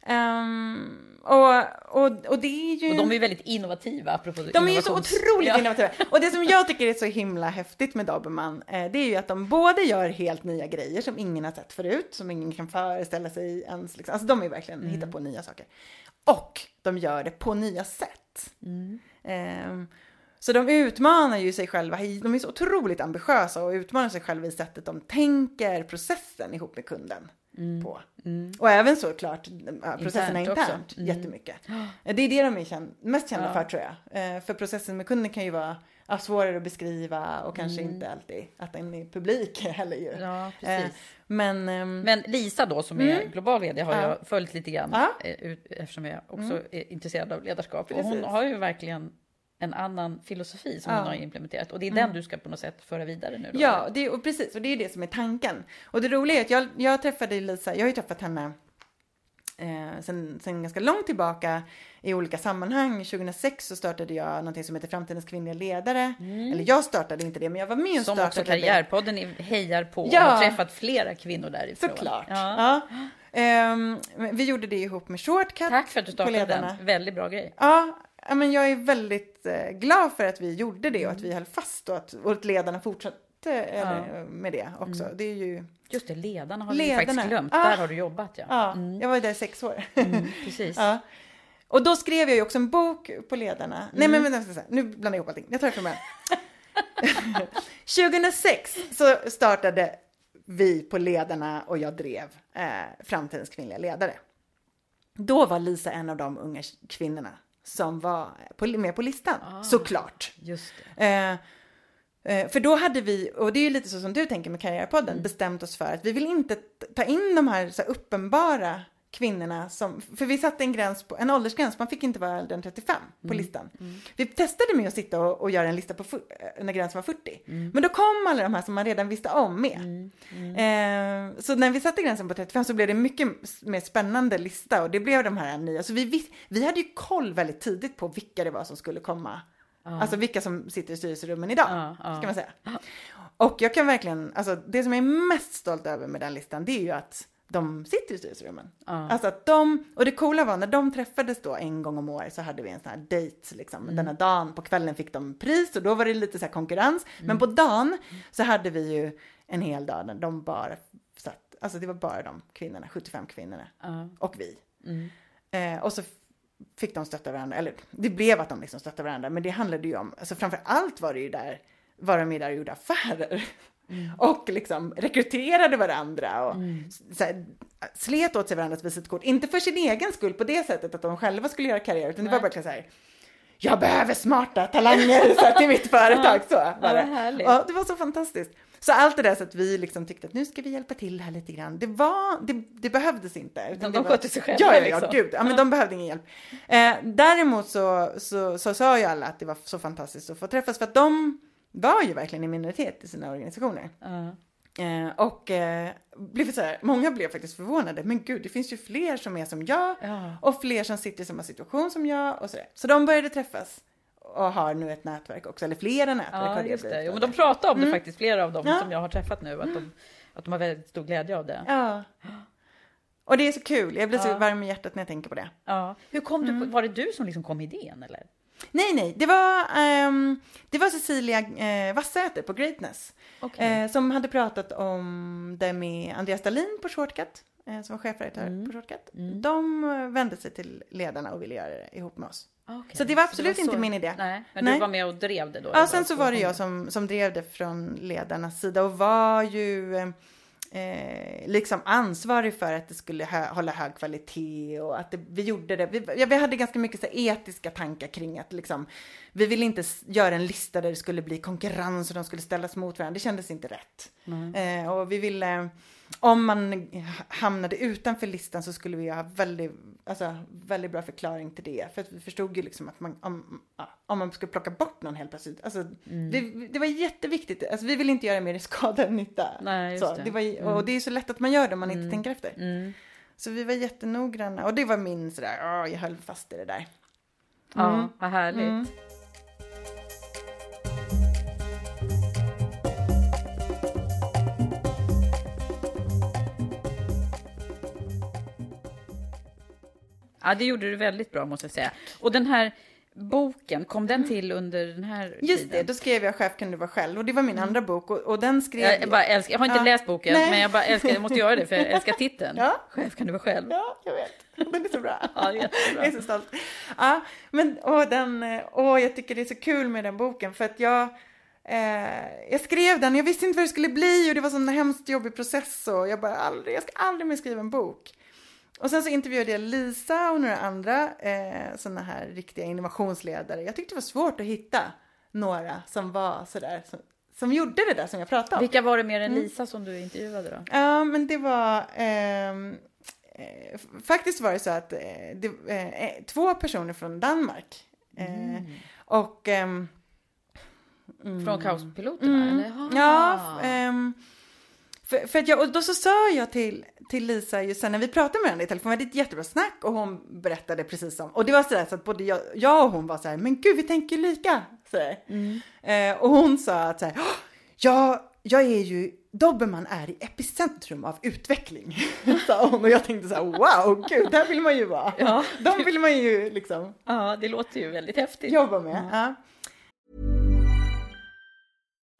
Ehm, och, och, och det är ju... Och de är väldigt innovativa apropå De är ju så innovations- otroligt Ja. innovativa. Och det som jag tycker är så himla häftigt med Dobermann, eh, det är ju att de både gör helt nya grejer som ingen har sett förut, som ingen kan föreställa sig ens. Liksom. Alltså de är verkligen Mm. hittar på nya saker. Och de gör det på nya sätt. Mm. Ehm, så de utmanar ju sig själva, de är så otroligt ambitiösa och utmanar sig själva i sättet de tänker processen ihop med kunden på. Och även såklart processerna Mm. Internt internt, jättemycket. Det är det de är känd, mest kända Ja. för tror jag. Eh, för processen med kunden kan ju vara svårare att beskriva och kanske inte alltid att den är publik heller ju. Mm. Ja, Eh, men, ehm, Men Lisa då som är global vd har Ja. jag följt lite grann eh, eftersom jag också är intresserad av ledarskap. Och hon har ju verkligen en annan filosofi som Ja. hon har implementerat och det är den du ska på något sätt föra vidare nu då? Ja, det, och precis. Och det är det som är tanken. Och det roliga är att jag, jag träffade Lisa, jag har ju träffat henne eh, sen, sen ganska långt tillbaka i olika sammanhang. 2006 så startade jag någonting som heter Framtidens kvinnliga ledare. Eller jag startade inte det, men jag var med och Mm. Som startade också det. Karriärpodden är- hejar på Ja. och har träffat flera kvinnor därifrån. Såklart. Ja. Ja. Ehm, vi gjorde det ihop med Shortcut. Tack för att du startade den. Väldigt bra grej. Ja, ja, men jag är väldigt eh, glad för att vi gjorde det och att vi höll fast och att, och att ledarna fortsatte eller, med det också. Mm. Det är ju, Just det, ledarna har Ledarna. faktiskt glömt. Ah. Där har du jobbat ja. ja, jag var där i sex år. Mm, precis. ja. Och då skrev jag ju också en bok på ledarna. Nej Mm. men vänta, nu blandar jag ihop allting. Jag tar det från början. 2006 så startade vi på ledarna och jag drev eh, Framtidens kvinnliga ledare. Då var Lisa en av de unga kvinnorna som var på, med på listan, Ah. såklart. Just det. Eh, eh, för då hade vi, och det är ju lite så som du tänker med Karriärpodden, Mm. bestämt oss för att vi vill inte ta in de här, så här uppenbara kvinnorna som, för vi satte en gräns på, en åldersgräns, man fick inte vara äldre än 35 på Mm. listan. Vi testade med att sitta och, och göra en lista på eh, när gränsen var 40. Mm. Men då kom alla de här som man redan visste om med. Eh, så när vi satte gränsen på 35 så blev det mycket mer spännande lista och det blev de här nya. Så vi, vi hade ju koll väldigt tidigt på vilka det var som skulle komma. Alltså vilka som sitter i styrelserummen idag, Ja, ja. ska man säga. Och jag kan verkligen, alltså det som jag är mest stolt över med den listan, det är ju att de sitter i styrelserummen. Alltså att de, och det coola var när de träffades då en gång om året så hade vi en sån här dejt liksom. Den här dagen, på kvällen fick de pris och då var det lite så här konkurrens. Men på dagen så hade vi ju en hel dag när de bara satt, alltså det var bara de kvinnorna, 75 kvinnorna. Och vi. Eh, och så fick de stötta varandra, eller det blev att de liksom stöttade varandra, men det handlade ju om, alltså framför allt var det ju där, var de ju där och gjorde affärer. Och liksom rekryterade varandra och så här, slet åt sig varandras visitkort. Inte för sin egen skull på det sättet att de själva skulle göra karriär, utan det var verkligen så här, jag behöver smarta talanger så här, till mitt företag. Så var det. Ja, det var så fantastiskt. Så allt det där så att vi liksom tyckte att nu ska vi hjälpa till här lite grann. Det var, det, det behövdes inte. Utan de skötte sig själva, Ja, ja, ja, liksom. gud. Ja, men de behövde ingen hjälp. Eh, däremot så, så, så sa ju alla att det var så fantastiskt att få träffas för att de var ju verkligen i minoritet i sina organisationer. Eh, och eh, blev så här, många blev faktiskt förvånade. Men gud, det finns ju fler som är som jag Ja. och fler som sitter i samma situation som jag och så där. Så de började träffas och har nu ett nätverk också, eller flera nätverk har Ja, det just det. Jo, men de pratar om det faktiskt, flera av dem Mm. Ja. som jag har träffat nu, att de, att de har väldigt stor glädje av det. Ja. Och det är så kul, jag blir så Ja. varm i hjärtat när jag tänker på det. Ja. Hur kom Mm. du på, var det du som liksom kom idén eller? Nej, nej, det var, ehm, det var Cecilia eh, Wassäter på Greatness. Okej. Eh, som hade pratat om det med Andreas Dahlin på Shortcut, eh, som var chefredaktör Mm. på Shortcut. De eh, vände sig till ledarna och ville göra det ihop med oss. Okej. Så det var absolut inte min idé. Nej, men Nej. du var med och drev det då? Ja, sen så var det jag som, som drev det från ledarnas sida och var ju eh, liksom ansvarig för att det skulle hö- hålla hög kvalitet och att det, vi gjorde det. Vi, ja, vi hade ganska mycket så etiska tankar kring att liksom, vi ville inte göra en lista där det skulle bli konkurrens och de skulle ställas mot varandra. Det kändes inte rätt. Eh, och vi ville, om man hamnade utanför listan så skulle vi ha väldigt, alltså, väldigt bra förklaring till det. För att vi förstod ju liksom att man, om, om man skulle plocka bort någon helt plötsligt, alltså, det, det var jätteviktigt. Alltså, vi vill inte göra mer skada än nytta. Nej, så, det. det var, Och det är så lätt att man gör det om man inte tänker efter. Mm. Så vi var jättenoggranna och det var min sådär, åh, jag höll fast i det där. Ja, vad härligt. Ja, det gjorde du väldigt bra måste jag säga. Och den här boken, kom den till under den här Just tiden? det, då skrev jag Chef kan du vara själv och det var min andra bok och, och den skrev Jag, jag, älskar, jag har inte Ja. läst boken, Nej. men jag bara älskar, jag måste göra det för jag älskar titeln. Ja. Chef kan du vara själv. Ja, jag vet. Den är så bra. Ja. Jag är så stolt. Ja, men åh, den, åh, jag tycker det är så kul med den boken för att jag, eh, jag skrev den, jag visste inte vad det skulle bli och det var sån hemskt jobbig process och jag bara aldrig, jag ska aldrig mer skriva en bok. Och sen så intervjuade jag Lisa och några andra eh, sådana här riktiga innovationsledare. Jag tyckte det var svårt att hitta några som var sådär, som, som gjorde det där som jag pratade om. Vilka var det mer än Mm. Lisa som du intervjuade då? Ja, men det var... ehm, eh, faktiskt var det så att eh, det, eh, eh, två personer från Danmark. Eh, Och... ehm, Från kaospiloterna? Eller? Mm. ja, ehm, för, för att jag, och då så sa jag till, till Lisa just sen när vi pratade med henne i telefon, vi hade ett jättebra snack och hon berättade precis som, och det var sådär så att både jag, jag och hon var så här, men gud vi tänker lika. Sådär. Eh, och hon sa att så här, "Åh, jag, jag är ju, Dobermann är i epicentrum av utveckling. sa hon och jag tänkte så här, wow, gud, där vill man ju vara. Ja. De vill man ju liksom Ja, det låter ju väldigt häftigt. jobba med. Ja.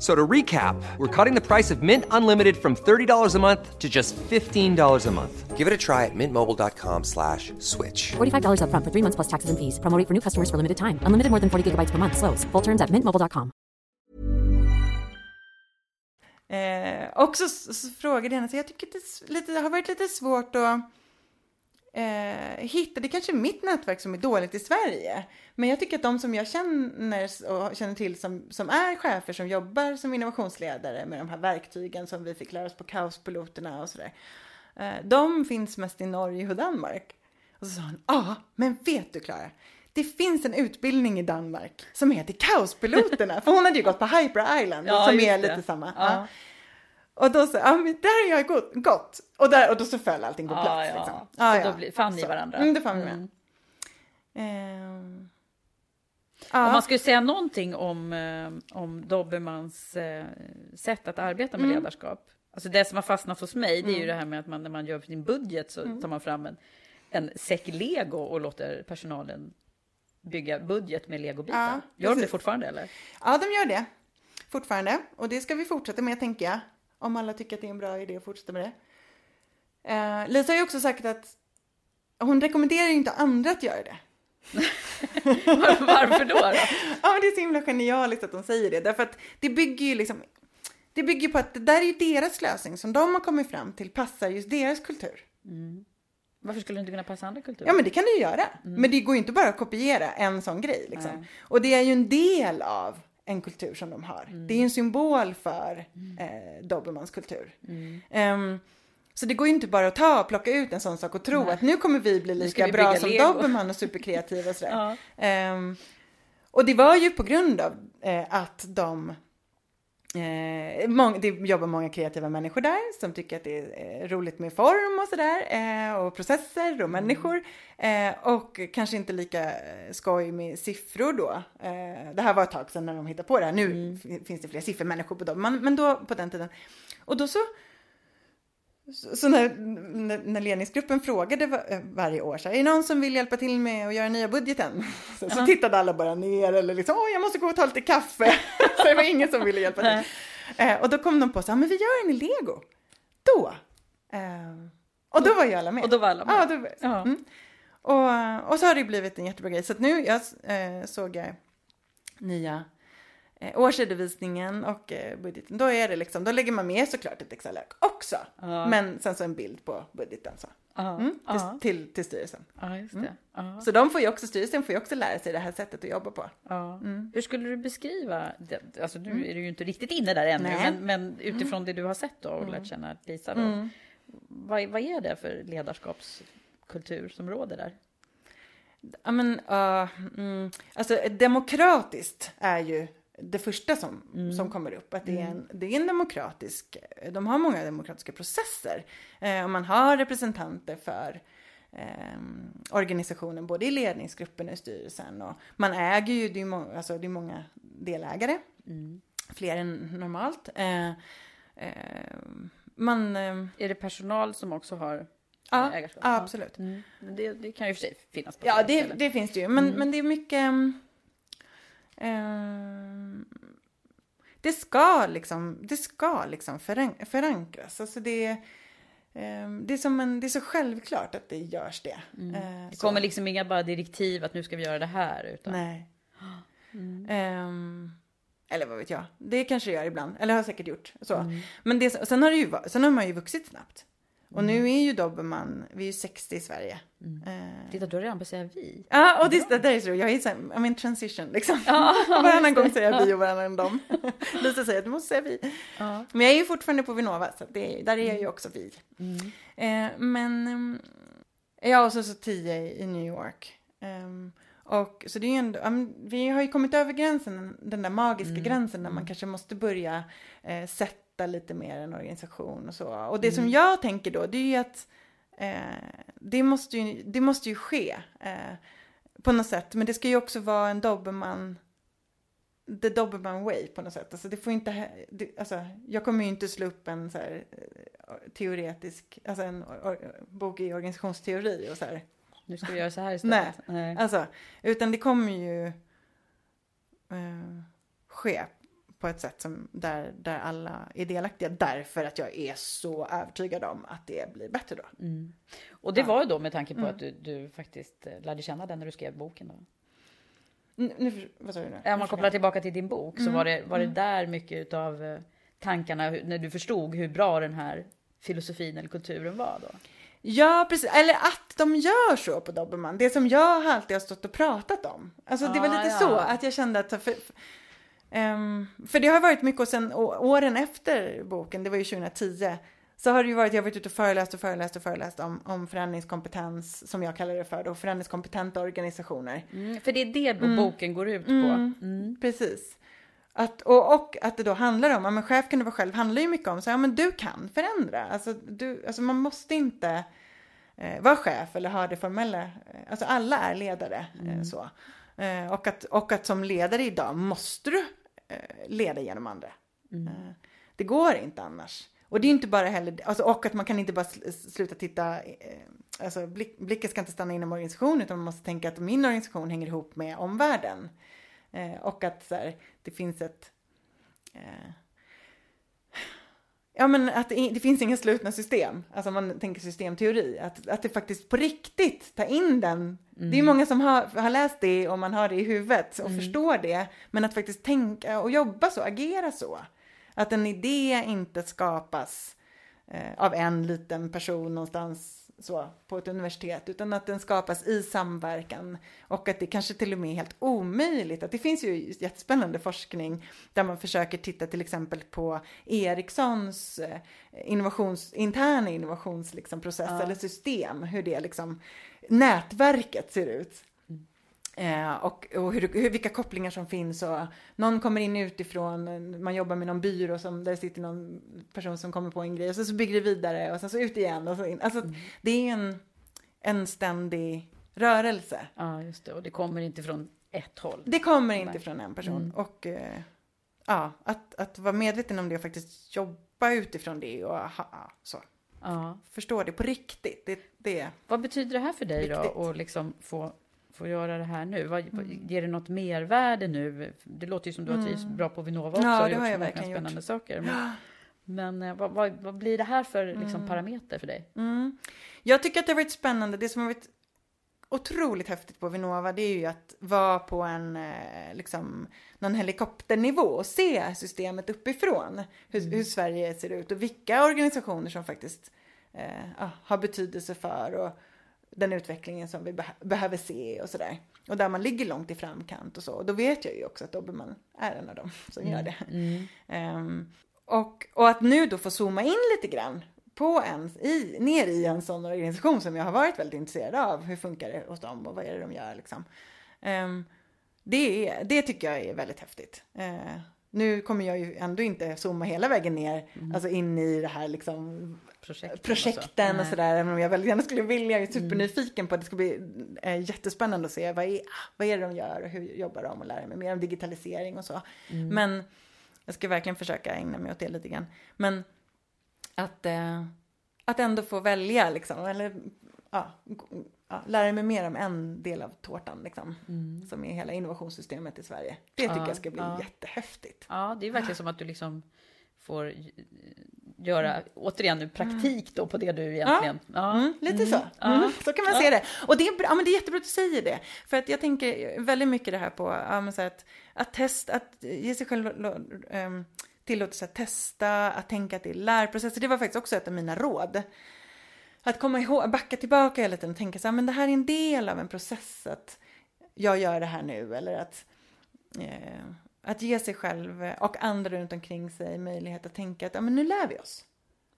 F- So to recap, we're cutting the price of Mint Unlimited from $30 a month to just $15 a month. Give it a try at mintmobile.com slash switch. $45 upfront for three months plus taxes and fees. Promo rate for new customers for limited time. Unlimited more than 40 gigabytes per month. Slows. Full terms at mintmobile.com. Eh, och så, så frågade jag henne, så jag tycker det, är s- lite, det har varit lite svårt att eh, hitta, det är kanske är mitt nätverk som är dåligt i Sverige. Men jag tycker att de som jag känner och känner till som, som är chefer som jobbar som innovationsledare med de här verktygen som vi fick lära oss på kaospiloterna och sådär. Eh, de finns mest i Norge och Danmark. Och så sa hon, ja, men vet du Klara? Det finns en utbildning i Danmark som heter Kaospiloterna. För hon hade ju gått på Hyper Island Ja, som är det. lite samma. Ja. Ja. Och då så, ja men där har jag gått, gått. Och, där, och då så föll allting på Ja, plats. ja. Liksom. Så då bli- fann ni varandra. Mm, då fann vi Mm. varandra. Ehm, Ja. Om man skulle säga någonting om, eh, om Dobermans eh, sätt att arbeta med Mm. ledarskap. Alltså det som har fastnat hos mig, det är ju Mm. det här med att man när man gör sin budget så tar man fram en, en säck lego och låter personalen bygga budget med legobitar. Ja, gör de det fortfarande eller? Ja, de gör det fortfarande. Och det ska vi fortsätta med, tänker jag. Om alla tycker att det är en bra idé att fortsätta med det. Eh, Lisa har ju också sagt att hon rekommenderar ju inte andra att göra det. Varför då? då? Ja, men det är så himla genialiskt att de säger det. Därför att det bygger ju liksom... Det bygger på att det där är ju deras lösning som de har kommit fram till passar just deras kultur. Varför skulle det inte kunna passa andra kulturer? Ja, men det kan det ju göra. Men det går ju inte bara att kopiera en sån grej. Liksom. Och det är ju en del av en kultur som de har. Det är en symbol för eh, Dobermans kultur. Ehm, så det går ju inte bara att ta och plocka ut en sån sak och tro att nu kommer vi bli lika vi bra som Lego. Dobermann och superkreativa och sådär. Ja. Ehm, och det var ju på grund av eh, att de Eh, mång, det jobbar många kreativa människor där som tycker att det är eh, roligt med form och sådär eh, och processer och människor eh, och kanske inte lika eh, skoj med siffror då. Eh, det här var ett tag sedan när de hittade på det här. Nu f- finns det fler siffermänniskor på dem, men, men då på den tiden. Och då så så när, när, ledningsgruppen frågade va- eh, varje år så här, är det någon som vill hjälpa till med att göra nya budgeten? Så, så tittade alla bara ner eller liksom, åh jag måste gå och ta lite kaffe. så det var ingen som ville hjälpa till. Eh, och då kom de på så här, men vi gör en i lego. Då. Eh, och då var ju alla med. Och då var alla med. Ja, då, var- Ja. Mm. Och, och så har det blivit en jättebra grej. Så nu jag, eh, såg jag nya årsredovisningen och eh, budgeten. Då är det liksom, då lägger man med såklart ett Excel-ark också. Men sen så en bild på budgeten så. Ja, Mm, ja. till, till, till styrelsen. ja just det. Ja. Så de får ju också, styrelsen får ju också lära sig det här sättet att jobba på. Ja. Hur skulle du beskriva, det? alltså nu är du ju inte riktigt inne där ännu, men, men utifrån det du har sett då och lärt känna Lisa då, vad, vad är det för ledarskapskultur som råder där? Ja men, uh, mm, alltså demokratiskt är ju det första som, som kommer upp. Att det är, en, det är en demokratisk, de har många demokratiska processer. Eh, och man har representanter för eh, organisationen både i ledningsgruppen och i styrelsen. Och man äger ju, det är, må, alltså, det är många delägare. Fler än normalt. Eh, eh, man... Eh, Är det personal som också har ja, ägarskap? ja, absolut. Mm. Det, det kan ju för sig finnas på Ja, det, det finns det ju. Men, men det är mycket... mm, ehm, det ska liksom, det ska liksom föran- förankras. Alltså det, ehm, det, är som en, det är så självklart att det görs det. Eh, Det så. kommer liksom inga bara direktiv att nu ska vi göra det här, utan Nej. Ehm, eller vad vet jag. Det kanske det gör ibland. Eller har säkert gjort. Så. Men det, sen, har det ju, sen har man ju vuxit snabbt. Och nu är ju Dobermann, vi är ju 60 i Sverige. Eh, Titta, du har redan börjat säga vi. Ja, och det, är så roligt. Jag är så här, I'm in transition liksom. varannan gång säger jag vi och varannan dem. Lisa säger att du måste säga vi. Men jag är ju fortfarande på Vinnova, så det, där är jag ju också vi. Eh, men mm, jag och så, så tio i, i New York. Ehm, och så det är ju ändå, ja, vi har ju kommit över gränsen, den där magiska gränsen där man kanske måste börja eh, sätta lite mer en organisation och så. Och det som jag tänker då, det är ju att eh, det, måste ju, det måste ju ske eh, på något sätt. Men det ska ju också vara en Dobermann, the Dobermann way på något sätt. Alltså det får inte, det, alltså jag kommer ju inte slå upp en så här eh, teoretisk, alltså en or, bok i organisationsteori och så här. Nu ska vi göra så här Nej, istället. Nej. alltså, utan det kommer ju eh, ske på ett sätt som där, där alla är delaktiga därför att jag är så övertygad om att det blir bättre då. Och det var ju då med tanke Mm. på att du, du faktiskt eh, lärde känna den när du skrev boken. Då. Nu, nu, vad sa du nu? Om man kopplar tillbaka till din bok Mm. så var det, var det där mycket av tankarna hur- när du förstod hur bra den här filosofin eller kulturen var då? Ja, precis. Eller att de gör så på Dobermann. Det som jag alltid har stått och pratat om. Alltså det var Ah, lite ja. så att jag kände att... För, för, ehm, för det har varit mycket och sen åren efter boken, det var ju 2010, så har det ju varit, jag har varit ute och föreläst och föreläst och föreläst om, om förändringskompetens, som jag kallar det för då, förändringskompetenta organisationer. För det är det boken går ut på. Precis. Att, och, och att det då handlar om, ja men chef kan du vara själv, handlar ju mycket om så ja men du kan förändra. Alltså, du, alltså man måste inte eh, vara chef eller ha det formella, eh, alltså alla är ledare. Eh, så. Eh, och, att, och att som ledare idag måste du leda genom andra. Mm. Eh, det går inte annars. Och det är inte bara heller, alltså, och att man kan inte bara sl- sluta titta, eh, alltså blick, blicken ska inte stanna inom organisationen utan man måste tänka att min organisation hänger ihop med omvärlden. Eh, och att så här, det finns ett, eh, ja men att det, finns inga slutna system, alltså om man tänker systemteori, att, att det faktiskt på riktigt tar in den, det är många som har, har läst det och man har det i huvudet och förstår det, men att faktiskt tänka och jobba så, agera så. Att en idé inte skapas eh, av en liten person någonstans så på ett universitet, utan att den skapas i samverkan och att det kanske till och med är helt omöjligt. Att det finns ju jättespännande forskning där man försöker titta till exempel på Ericssons eh, innovations, interna innovationsprocess liksom, process eller system, hur det liksom nätverket ser ut. Eh, och och hur, hur, vilka kopplingar som finns och någon kommer in utifrån, man jobbar med någon byrå som där sitter någon person som kommer på en grej och så, så bygger det vidare och sen så ut igen och så in. Alltså det är en, en ständig rörelse. Ja, just det. Och det kommer inte från ett håll. Det kommer inte Nej. från en person Mm. och eh, ja, att, att vara medveten om det och faktiskt jobba utifrån det och ha, så. Ja. Förstå det på riktigt. Det, det. Vad betyder det här för dig då? Viktigt. Att liksom få, få göra det här nu? Vad, Mm. Ger det något mervärde nu? Det låter ju som du har trivts bra på Vinnova också. Ja, det har jag många verkligen spännande gjort. saker. Men, men eh, vad, vad, vad blir det här för liksom, parameter för dig? Mm. Jag tycker att det har varit spännande. Det som har varit otroligt häftigt på Vinnova det är ju att vara på en eh, liksom någon helikopternivå och se systemet uppifrån. Hur, hur Sverige ser ut och vilka organisationer som faktiskt eh, ja, har betydelse för och den utvecklingen som vi beh- behöver se och sådär. Och där man ligger långt i framkant och så. Och då vet jag ju också att Dobermann är en av dem som gör det. Ehm, och, och att nu då få zooma in lite grann på en, i, ner i en sån organisation som jag har varit väldigt intresserad av. Hur funkar det hos dem och vad är det de gör liksom. Ehm, det, det tycker jag är väldigt häftigt. Eh, nu kommer jag ju ändå inte zooma hela vägen ner, alltså in i det här liksom Projekten så. projekten och sådär. Även om jag väldigt gärna skulle vilja, jag är supernyfiken på att det ska bli eh, jättespännande att se vad är, vad är det de gör och hur jobbar de och lära mig mer om digitalisering och så. Men jag ska verkligen försöka ägna mig åt det lite grann. Men att, eh, att ändå få välja liksom, eller ja, ja, lära mig mer om en del av tårtan liksom, som är hela innovationssystemet i Sverige. Det tycker Ja, jag ska bli ja. jättehäftigt. Ja, det är verkligen som att du liksom får göra, återigen nu, praktik då på det du egentligen... Ja. Mm, lite så. Ja. Mm, så kan man se det. Och det är, ja, men det är jättebra att du säger det. För att jag tänker väldigt mycket det här på så att, att testa, att ge sig själv tillåtelse att testa, att tänka att det är lärprocesser. Det var faktiskt också ett av mina råd. Att komma ihåg, backa tillbaka hela tiden och tänka så här, men det här är en del av en process att jag gör det här nu eller att eh, att ge sig själv och andra runt omkring sig möjlighet att tänka att ja, men nu lär vi oss.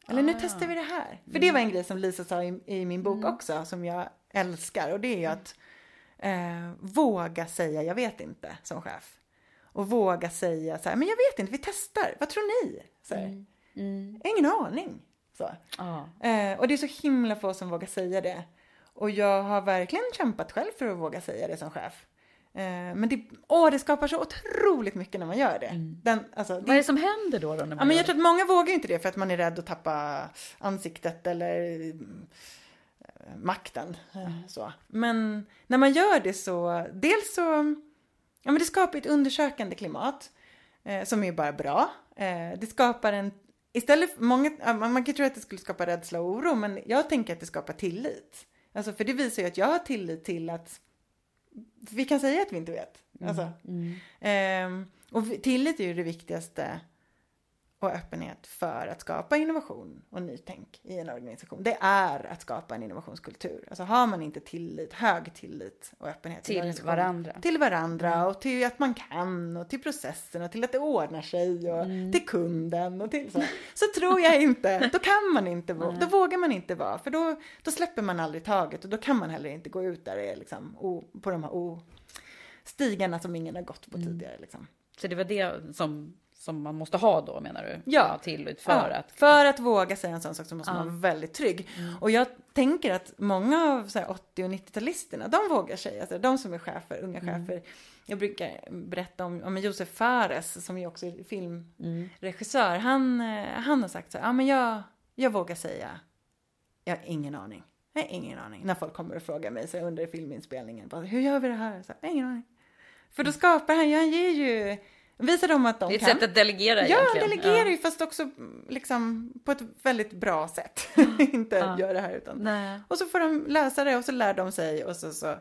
Eller nu testar vi det här. För det var en grej som Lisa sa i, i min bok också som jag älskar och det är ju att eh, våga säga jag vet inte som chef. Och våga säga så här, men jag vet inte, vi testar, vad tror ni? Så här, Ingen aning. Så. Ja. Eh, och det är så himla få som vågar säga det. Och jag har verkligen kämpat själv för att våga säga det som chef. Eh, men det, åh, det skapar så otroligt mycket när man gör det. Den, alltså, Vad är det som händer då? då när man Ja, men jag tror att många vågar inte det för att man är rädd att tappa ansiktet eller mm, eh, makten. eh, Så. Men när man gör det så, dels så, ja men det skapar ett undersökande klimat eh, som är bara bra. Eh, det skapar en, istället för många, man kan tro att det skulle skapa rädsla och oro men jag tänker att det skapar tillit. Alltså för det visar ju att jag har tillit till att vi kan säga att vi inte vet. Alltså. Ehm, och tillit är ju det viktigaste och öppenhet för att skapa innovation och nytänk i en organisation. Det är att skapa en innovationskultur. Alltså har man inte tillit, hög tillit och öppenhet Till varandra. Till varandra och till att man kan och till processen och till att det ordnar sig och till kunden och till så. Så tror jag inte, då kan man inte vara, då vågar man inte vara för då, då släpper man aldrig taget och då kan man heller inte gå ut där det är liksom o, på de här o, stigarna som ingen har gått på tidigare liksom. Så det var det som, som man måste ha då menar du? Ja. till för Ja, att... för att våga säga en sån sak så måste Ja. man vara väldigt trygg. Mm. Och jag tänker att många av så här 80 och 90-talisterna, de vågar säga, alltså, de som är chefer, unga Mm. chefer. Jag brukar berätta om, om Josef Fares som ju också är filmregissör. Han, eh, han har sagt så här, ja men jag, jag vågar säga, jag har ingen aning. Jag har ingen aning. När folk kommer och frågar mig så under filminspelningen, bara, hur gör vi det här? Så jag har ingen aning. För då skapar han, han ger ju, visar dem att de Det är ett kan. sätt att delegera Ja, egentligen. delegerar ju fast också mm, liksom på ett väldigt bra sätt. Inte Ja. gör det här utan. Nej. Och så får de lösa det och så lär de sig och så, så,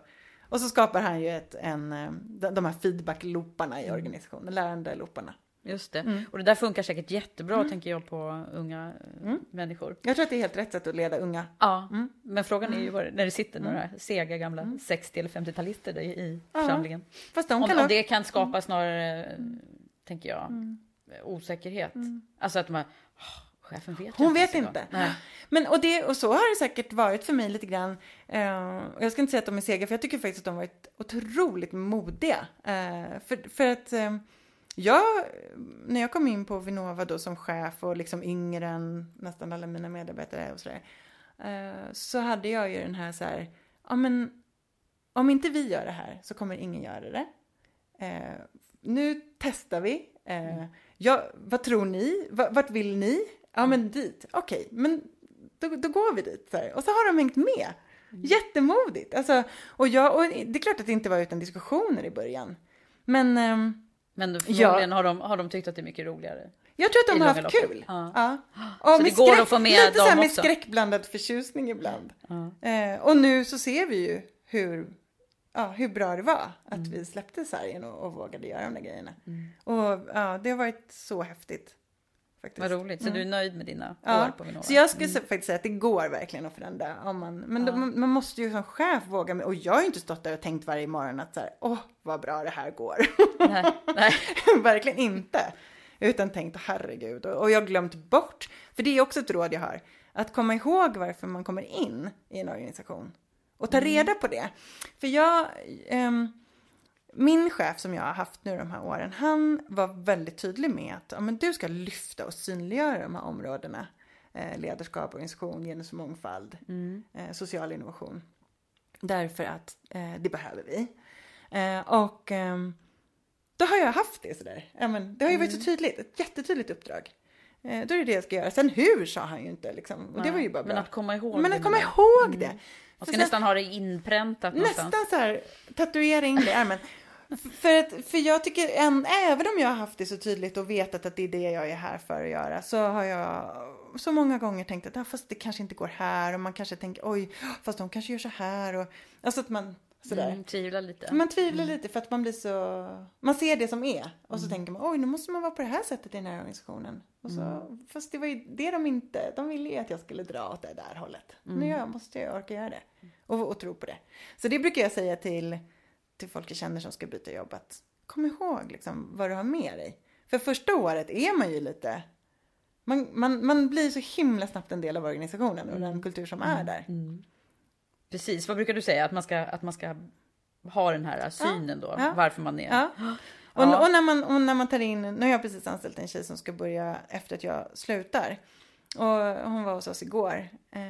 och så skapar han ju ett, en, eh, de de här feedback-looparna i organisationen, lärande-looparna. Just det. Mm. Och det där funkar säkert jättebra tänker jag på unga eh, människor. Jag tror att det är helt rätt sätt att leda unga. Ja, Mm. men frågan är ju vad, när det sitter några sega gamla 60 eller 50-talister i- i Ja. församlingen. Fast de Om, kan om det kan skapa snarare, tänker jag, osäkerhet. Alltså att man, "Åh, chefen vet Hon inte vet ens idag." inte. Nej. Men, och, det, och så har det säkert varit för mig lite grann. Eh, och jag ska inte säga att de är sega, för jag tycker faktiskt att de har varit otroligt modiga. Eh, för, för att eh, jag, när jag kom in på Vinnova då som chef och liksom yngre än nästan alla mina medarbetare och sådär. Eh, så hade jag ju den här så här, ja men om inte vi gör det här så kommer ingen göra det. Eh, nu testar vi. Eh, ja, vad tror ni? Va- vart vill ni? Ja, men dit. Okej, men då, då går vi dit. Så här. Och så har de hängt med. Jättemodigt. Alltså, och, jag, och det är klart att det inte var utan diskussioner i början. Men ehm, Men förmodligen har, de, har de tyckt att det är mycket roligare. jag tror att de har haft kul. Ja. Ja. Så Och det med går att få med lite så här dem med också. skräckblandad förtjusning ibland. Ja. Eh, och nu så ser vi ju hur, ja, hur bra det var att Mm. vi släppte sargen och, och vågade göra de där grejerna. Och ja, det har varit så häftigt. Faktiskt. Vad roligt. Så Mm. du är nöjd med dina Ja, år på Vinnova? så jag skulle mm. faktiskt säga att det går verkligen att förändra. Om man, men då, man, måste ju som chef våga, med- och jag har ju inte stått där och tänkt varje morgon att så här, åh vad bra det här går. Nej, nej. verkligen inte. Utan tänkt, herregud, och, och jag har glömt bort, för det är också ett råd jag har, att komma ihåg varför man kommer in i en organisation. Och ta reda på det. För jag, ehm, min chef som jag har haft nu de här åren, han var väldigt tydlig med att ja, men du ska lyfta och synliggöra de här områdena. Eh, ledarskap, organisation, genus och mångfald, eh, social innovation. Därför att eh, det behöver vi. Eh, och ehm, då har jag haft det sådär. Ja, men, det har ju varit så tydligt, ett jättetydligt uppdrag. Eh, då är det det jag ska göra. Sen hur sa han ju inte liksom. Och det var ju bara bra. Men att komma ihåg Men det att komma nu. ihåg det. Man För ska sen- nästan ha det inpräntat någonstans. Nästan så här, tatuera in det i ärmen. För, att, för jag tycker, en, även om jag har haft det så tydligt och vetat att det är det jag är här för att göra, så har jag så många gånger tänkt att ah, fast det kanske inte går här och man kanske tänker oj, fast de kanske gör så här och alltså att man sådär. Mm, tvivla lite. Man tvivlar lite för att man blir så, man ser det som är och så tänker man oj nu måste man vara på det här sättet i den här organisationen. Och så, Fast det var ju det de inte, de ville ju att jag skulle dra åt det där hållet. Nu jag, måste jag orka göra det och, och tro på det. Så det brukar jag säga till, till folk jag känner som ska byta jobb att kom ihåg liksom vad du har med dig. För första året är man ju lite, man, man, man blir så himla snabbt en del av organisationen och den kultur som är där. Precis, vad brukar du säga? Att man ska, att man ska ha den här synen då, ja. varför man är... Ja. Och, Ja. och, när man, och när man tar in, nu har jag precis anställt en tjej som ska börja efter att jag slutar. Och hon var hos oss igår. Eh,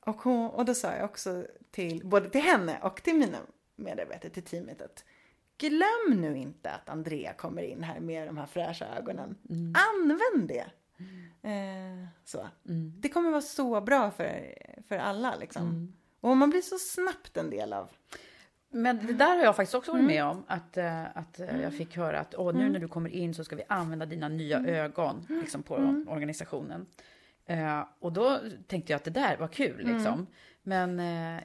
och, hon, och då sa jag också till, både till henne och till mina medarbetare, till teamet att glöm nu inte att Andrea kommer in här med de här fräscha ögonen. Använd det. Eh, så. Det kommer vara så bra för, för alla liksom. Och man blir så snabbt en del av Men det där har jag faktiskt också varit med om. Att, eh, att eh, jag fick höra att Åh, nu när du kommer in så ska vi använda dina nya ögon liksom, på organisationen. Eh, och då tänkte jag att det där var kul. Liksom. Men eh,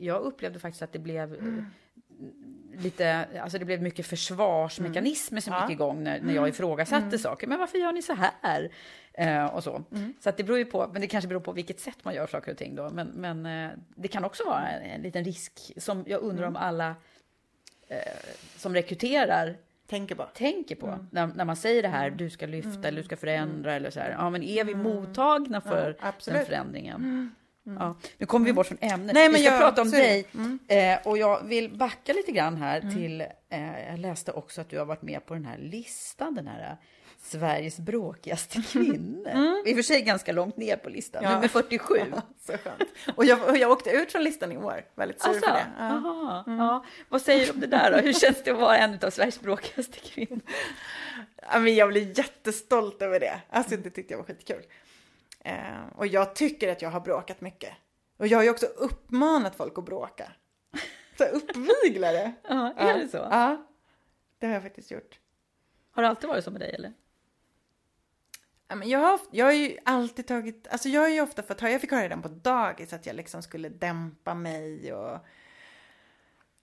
jag upplevde faktiskt att det blev eh, lite, alltså det blev mycket försvarsmekanismer som gick igång när, när jag ifrågasatte saker. Men varför gör ni så här? Eh, och så. Så att det beror ju på, men det kanske beror på vilket sätt man gör saker och ting då. Men, men eh, det kan också vara en, en liten risk som jag undrar om alla eh, som rekryterar tänker på. tänker på. När, när man säger det här, du ska lyfta eller du ska förändra eller så här. Ja, men är vi mottagna för absolut. den förändringen? Ja. Nu kommer vi bort från ämnet. Nej, men vi ska jag- prata om dig. Mm. Eh, och jag vill backa lite grann här Mm. till... Eh, jag läste också att du har varit med på den här listan, den här eh, Sveriges bråkigaste kvinnor. I och för sig ganska långt ner på listan, Mm. Ja. nummer 47. Så skönt. Och jag, jag åkte ut från listan i år. Väldigt sur Alltså, för det. Ja. aha, ja. Vad säger du om det där då? Hur känns det att vara en av Sveriges bråkigaste kvinnor? Ja, men jag blir jättestolt över det. Alltså det tyckte jag var skitkul. Eh, och jag tycker att jag har bråkat mycket. Och jag har ju också uppmanat folk att bråka. Så uppviglare. Ja, är det så? Ja, det har jag faktiskt gjort. Har det alltid varit så med dig eller? Ja, men jag, har, jag har ju alltid tagit, alltså jag har ju ofta fått höra, jag fick höra redan på dagis att jag liksom skulle dämpa mig och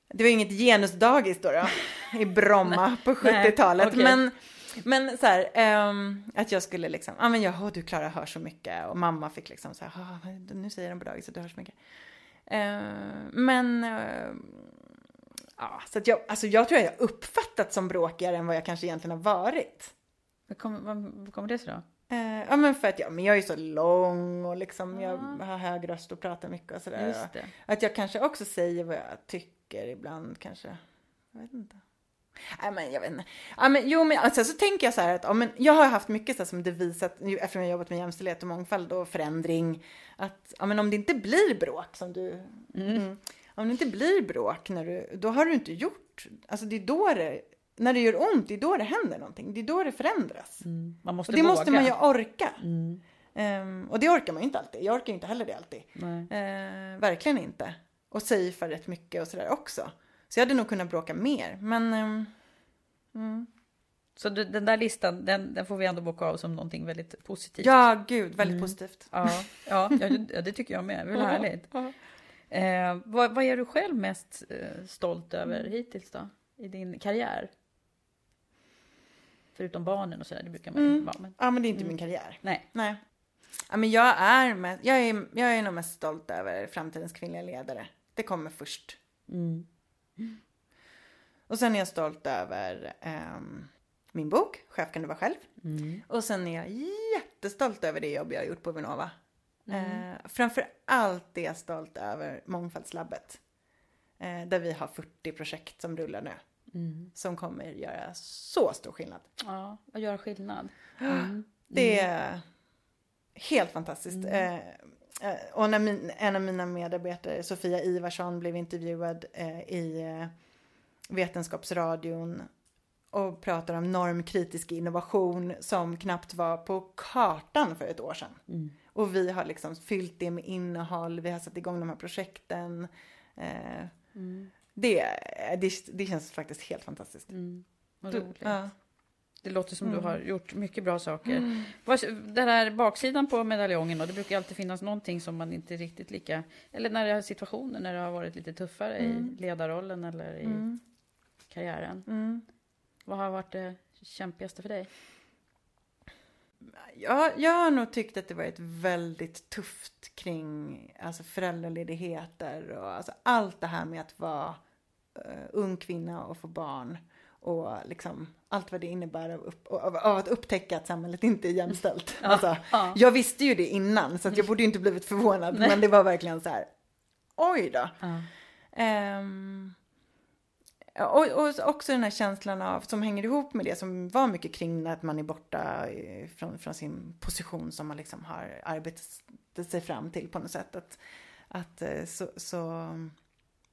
det var ju inget genusdagis då, då i Bromma på Nej, 70-talet. okej. Men, men så här, ehm, att jag skulle liksom, ja men jaha du Klara hör så mycket och mamma fick liksom så här, "Ah, nu säger de på dagis att du hör så mycket. Ehm, men, ehm, ja så att jag, alltså jag tror jag har uppfattat som bråkigare än vad jag kanske egentligen har varit. Vad kommer, kommer det sig då? Eh, ja men för att jag, men jag är så lång och liksom jag har hög röst och pratar mycket och sådär. Att jag kanske också säger vad jag tycker ibland kanske. Jag vet inte. Nej men jag vet inte. Ja, men, jo men alltså, så tänker jag så här att ja, men jag har haft mycket så här, som devis att ju- eftersom jag jobbat med jämställdhet och mångfald och förändring. Att ja, men om det inte blir bråk som du. Mm. Om det inte blir bråk när du, då har du inte gjort. Alltså det är då det, när det gör ont, det är då det händer någonting. Det är då det förändras. Man måste Och det våga. måste man ju orka. Ehm, och det orkar man ju inte alltid. Jag orkar inte heller det alltid. Eh, verkligen inte. Och safea rätt mycket och sådär också. Så jag hade nog kunnat bråka mer. Men ehm, Så du, den där listan, den, den får vi ändå bocka av som någonting väldigt positivt. ja, gud, väldigt positivt. Ja, ja, ja, det, tycker jag med. Det är väl härligt. Eh, vad, vad är du själv mest eh, stolt över hittills då? I din karriär? Förutom barnen och sådär, det brukar man ju vara. Men, Ja, men det är inte min karriär. nej. Nej. Ja, men jag är, med, jag, är, jag är nog mest stolt över framtidens kvinnliga ledare. Det kommer först. Och sen är jag stolt över ehm, min bok, Chef kan du vara själv. Och sen är jag jättestolt över det jobb jag har gjort på Vinnova. Eh, framför allt är jag stolt över Mångfaldslabbet. Eh, där vi har 40 projekt som rullar nu. Som kommer göra så stor skillnad. Ja, att göra skillnad. Det är helt fantastiskt. Eh, eh, och när min, en av mina medarbetare, Sofia Ivarsson, blev intervjuad eh, i eh, Vetenskapsradion och pratar om normkritisk innovation som knappt var på kartan för ett år sedan. Och vi har liksom fyllt det med innehåll, vi har satt igång de här projekten. Eh, det, det, det känns faktiskt helt fantastiskt. Vad Du- roligt. ja. Det låter som du har gjort mycket bra saker. Vad- Den där baksidan på medaljongen, då, det brukar alltid finnas någonting som man inte riktigt lika... Eller när det är situationer när det har varit lite tuffare i ledarrollen eller i karriären. Vad har varit det kämpigaste för dig? Jag, jag har nog tyckt att det varit väldigt tufft kring alltså föräldraledigheter och alltså allt det här med att vara eh, ung kvinna och få barn. Och liksom allt vad det innebär av, upp, av, av att upptäcka att samhället inte är jämställt. alltså, Jag visste ju det innan så jag borde ju inte blivit förvånad. Men det var verkligen så här, oj då. Ehm, och, och också den här känslan av, som hänger ihop med det som var mycket kring att man är borta eh, från, från sin position som man liksom har arbetat sig fram till på något sätt. Att, att eh, så, så,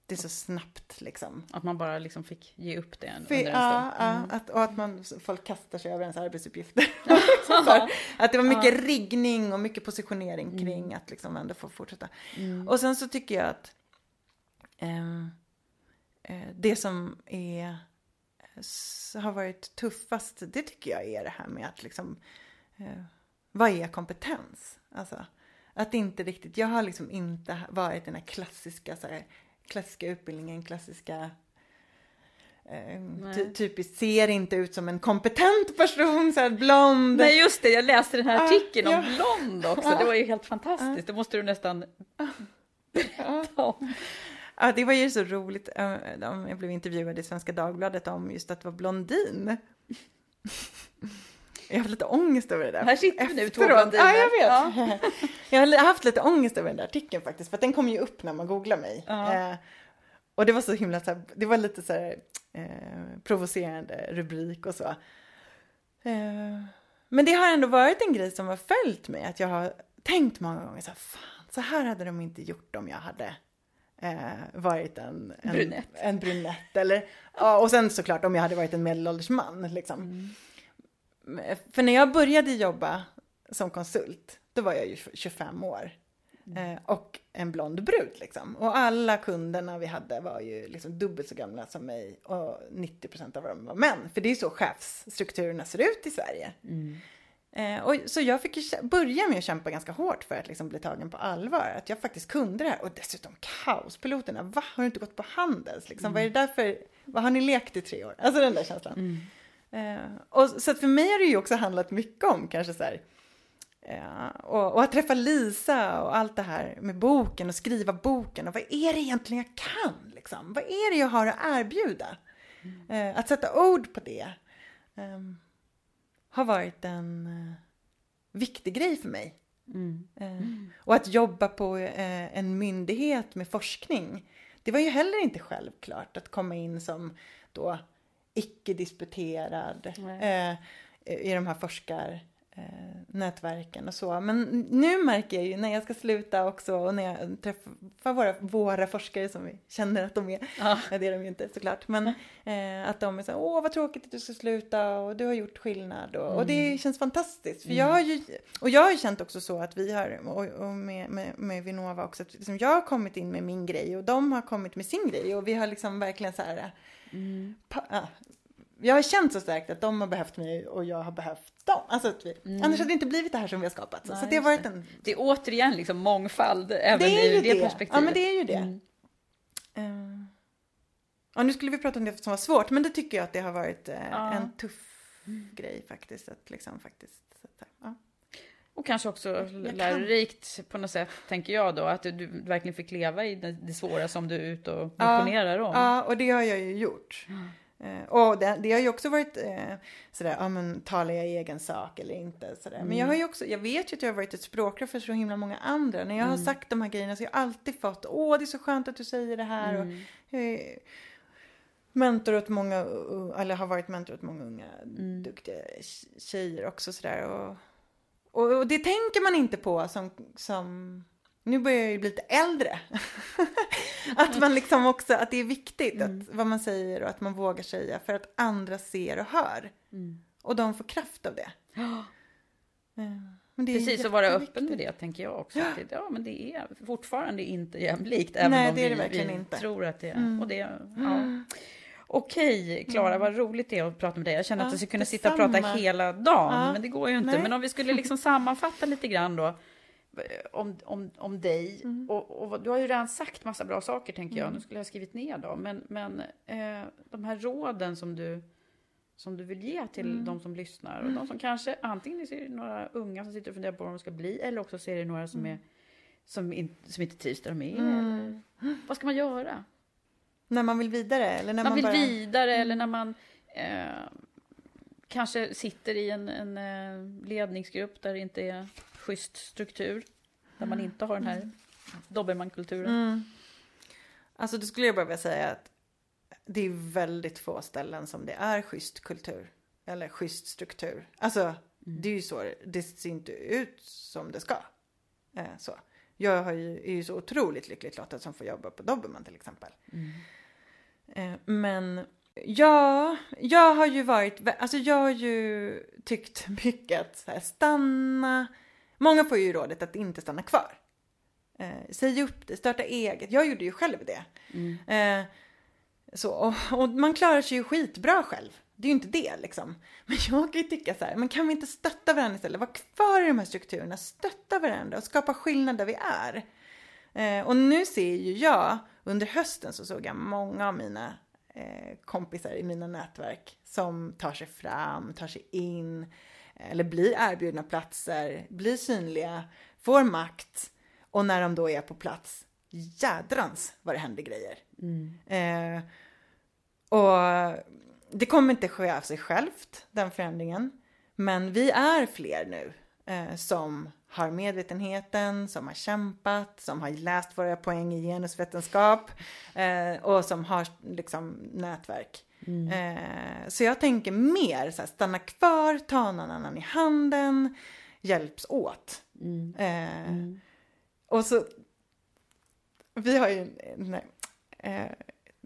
det är så snabbt liksom. Att man bara liksom fick ge upp det under en ja, stund? Mm. ja, att, och att man, folk kastar sig över ens arbetsuppgifter. Liksom att det var mycket riggning och mycket positionering Mm. kring att liksom ändå få fortsätta. Och sen så tycker jag att ehm, eh, det som är, har varit tuffast, det tycker jag är det här med att liksom, eh, vad är kompetens? Alltså, att inte riktigt, jag har liksom inte varit den här klassiska, så här, klassiska utbildningen, klassiska eh, ty, typiskt ser inte ut som en kompetent person, så här blond. Nej just det, jag läste den här Ah, artikeln ja. om blond också. Det var ju helt fantastiskt. Det måste du nästan berätta om. Ja, det var ju så roligt. eh, Jag blev intervjuad i Svenska Dagbladet om just att vara blondin. Jag har haft lite ångest över det där. Här sitter vi nu, två blondiner. Ja, jag vet. jag har haft lite ångest över den där artikeln faktiskt, för att den kom ju upp när man googlar mig. Ja. Eh, och det var så himla, så här, det var lite så här eh, provocerande rubrik och så. Eh, men det har ändå varit en grej som har följt mig, att jag har tänkt många gånger så här, fan, så här hade de inte gjort om jag hade eh, varit en, en Brunett. En brunett eller, ja, och sen såklart om jag hade varit en medelålders man liksom. För när jag började jobba som konsult, då var jag ju 25 år. Eh, och en blond brud liksom. Och alla kunderna vi hade var ju liksom dubbelt så gamla som mig och 90% av dem var män. För det är så chefsstrukturerna ser ut i Sverige. Eh, och, så jag fick ju börja med att kämpa ganska hårt för att liksom bli tagen på allvar. Att jag faktiskt kunde det här. Och dessutom kaospiloterna. Va? Har du inte gått på Handels? Liksom? Vad är det där för... Vad har ni lekt i tre år? Alltså den där känslan. Eh, och, så för mig har det ju också handlat mycket om kanske så här. Ja, och, och att träffa Lisa och allt det här med boken och skriva boken och vad är det egentligen jag kan liksom? Vad är det jag har att erbjuda? Eh, att sätta ord på det ehm, har varit en eh, viktig grej för mig. Eh, och att jobba på eh, en myndighet med forskning, det var ju heller inte självklart att komma in som då icke-disputerad eh, i de här forskar eh, och så. Men nu märker jag ju när jag ska sluta också och när jag träffar våra, våra forskare som vi känner att de är, Ja. det är de ju inte såklart, men eh, att de är så här, åh vad tråkigt att du ska sluta och du har gjort skillnad och, och det känns fantastiskt. För jag har ju, och jag har ju känt också så att vi har, och, och med, med, med Vinnova också, att liksom jag har kommit in med min grej och de har kommit med sin grej och vi har liksom verkligen så här, pa, ja, jag har känt så starkt att de har behövt mig och jag har behövt dem. Alltså att vi, Annars hade det inte blivit det här som vi har skapat. Så, så det har varit en... Det är återigen liksom mångfald även Det är i ju det, det. perspektivet. Ja, men det är ju det. Mm. Eh, ja, nu skulle vi prata om det som var svårt, men det tycker jag att det har varit eh, Ja. en tuff grej faktiskt. Att liksom faktiskt... Så att, ja. Och kanske också lärorikt på något sätt, tänker jag då, att du, du verkligen fick leva i det, det svåra som du är ute och Ja, motionerar om. Ja, och det har jag ju gjort. Eh, och det, det har ju också varit eh, sådär, ja men talar jag i egen sak eller inte? Sådär. Men jag har ju också, jag vet ju att jag har varit ett språkrör för så himla många andra. När jag har sagt de här grejerna så har jag alltid fått, åh det är så skönt att du säger det här. Och, är mentor åt många, eller har varit mentor åt många unga duktiga tj- tjejer också sådär. Och, och, och det tänker man inte på som, som nu börjar jag ju bli lite äldre. att man liksom också, att det är viktigt att, vad man säger och att man vågar säga för att andra ser och hör. Och de får kraft av det. Eh, men det Precis, att vara öppen med det tänker jag också. Att det, ja, men det är fortfarande inte jämlikt, även Nej, om vi, vi tror att det är. Och det, ja. Okej, Klara, vad roligt det är att prata med dig. Jag känner att Ja, jag skulle kunna sitta och prata hela dagen, Ja. men det går ju inte. Nej. Men om vi skulle liksom sammanfatta lite grann då, om, om, om dig. Mm. Och, och du har ju redan sagt massa bra saker, tänker jag. Nu skulle jag ha skrivit ner dem. Men, men eh, de här råden som du, som du vill ge till Mm. de som lyssnar och de som kanske antingen ser några unga som sitter och funderar på vad de ska bli eller också ser det några som, är, som, in, som inte trivs där de är. Mm. Vad ska man göra? När man vill vidare eller när man, man, vill bara... vidare eller när man eh, kanske sitter i en, en eh, ledningsgrupp där det inte är schysst struktur. Där man inte har den här dobermannkulturen. Mm. Alltså då skulle jag bara vilja säga att det är väldigt få ställen som det är schysst kultur. Eller schysst struktur. Alltså det är ju så, det ser inte ut som det ska. Eh, så. Jag har ju, är ju så otroligt lyckligt lottad som får jobba på Dobermann till exempel. Eh, men ja, jag har ju varit, alltså jag har ju tyckt mycket att så här, stanna. Många får ju rådet att inte stanna kvar. Eh, säg upp det, starta eget. Jag gjorde ju själv det. Eh, så, och, och man klarar sig ju skitbra själv. Det är ju inte det liksom. Men jag kan ju tycka så här, men kan vi inte stötta varandra istället? Vara kvar i de här strukturerna, stötta varandra och skapa skillnad där vi är. Eh, och nu ser ju jag, under hösten så såg jag många av mina eh, kompisar i mina nätverk som tar sig fram, tar sig in, eller blir erbjudna platser, blir synliga, får makt och när de då är på plats, jädrans vad det händer grejer. Eh, och det kommer inte ske av sig självt, den förändringen. Men vi är fler nu eh, som har medvetenheten, som har kämpat, som har läst våra poäng i genusvetenskap eh, och som har liksom nätverk. Mm. Eh, så jag tänker mer så här, stanna kvar, ta någon annan i handen, hjälps åt. Mm. Eh, mm. Och så, vi har ju nej, eh,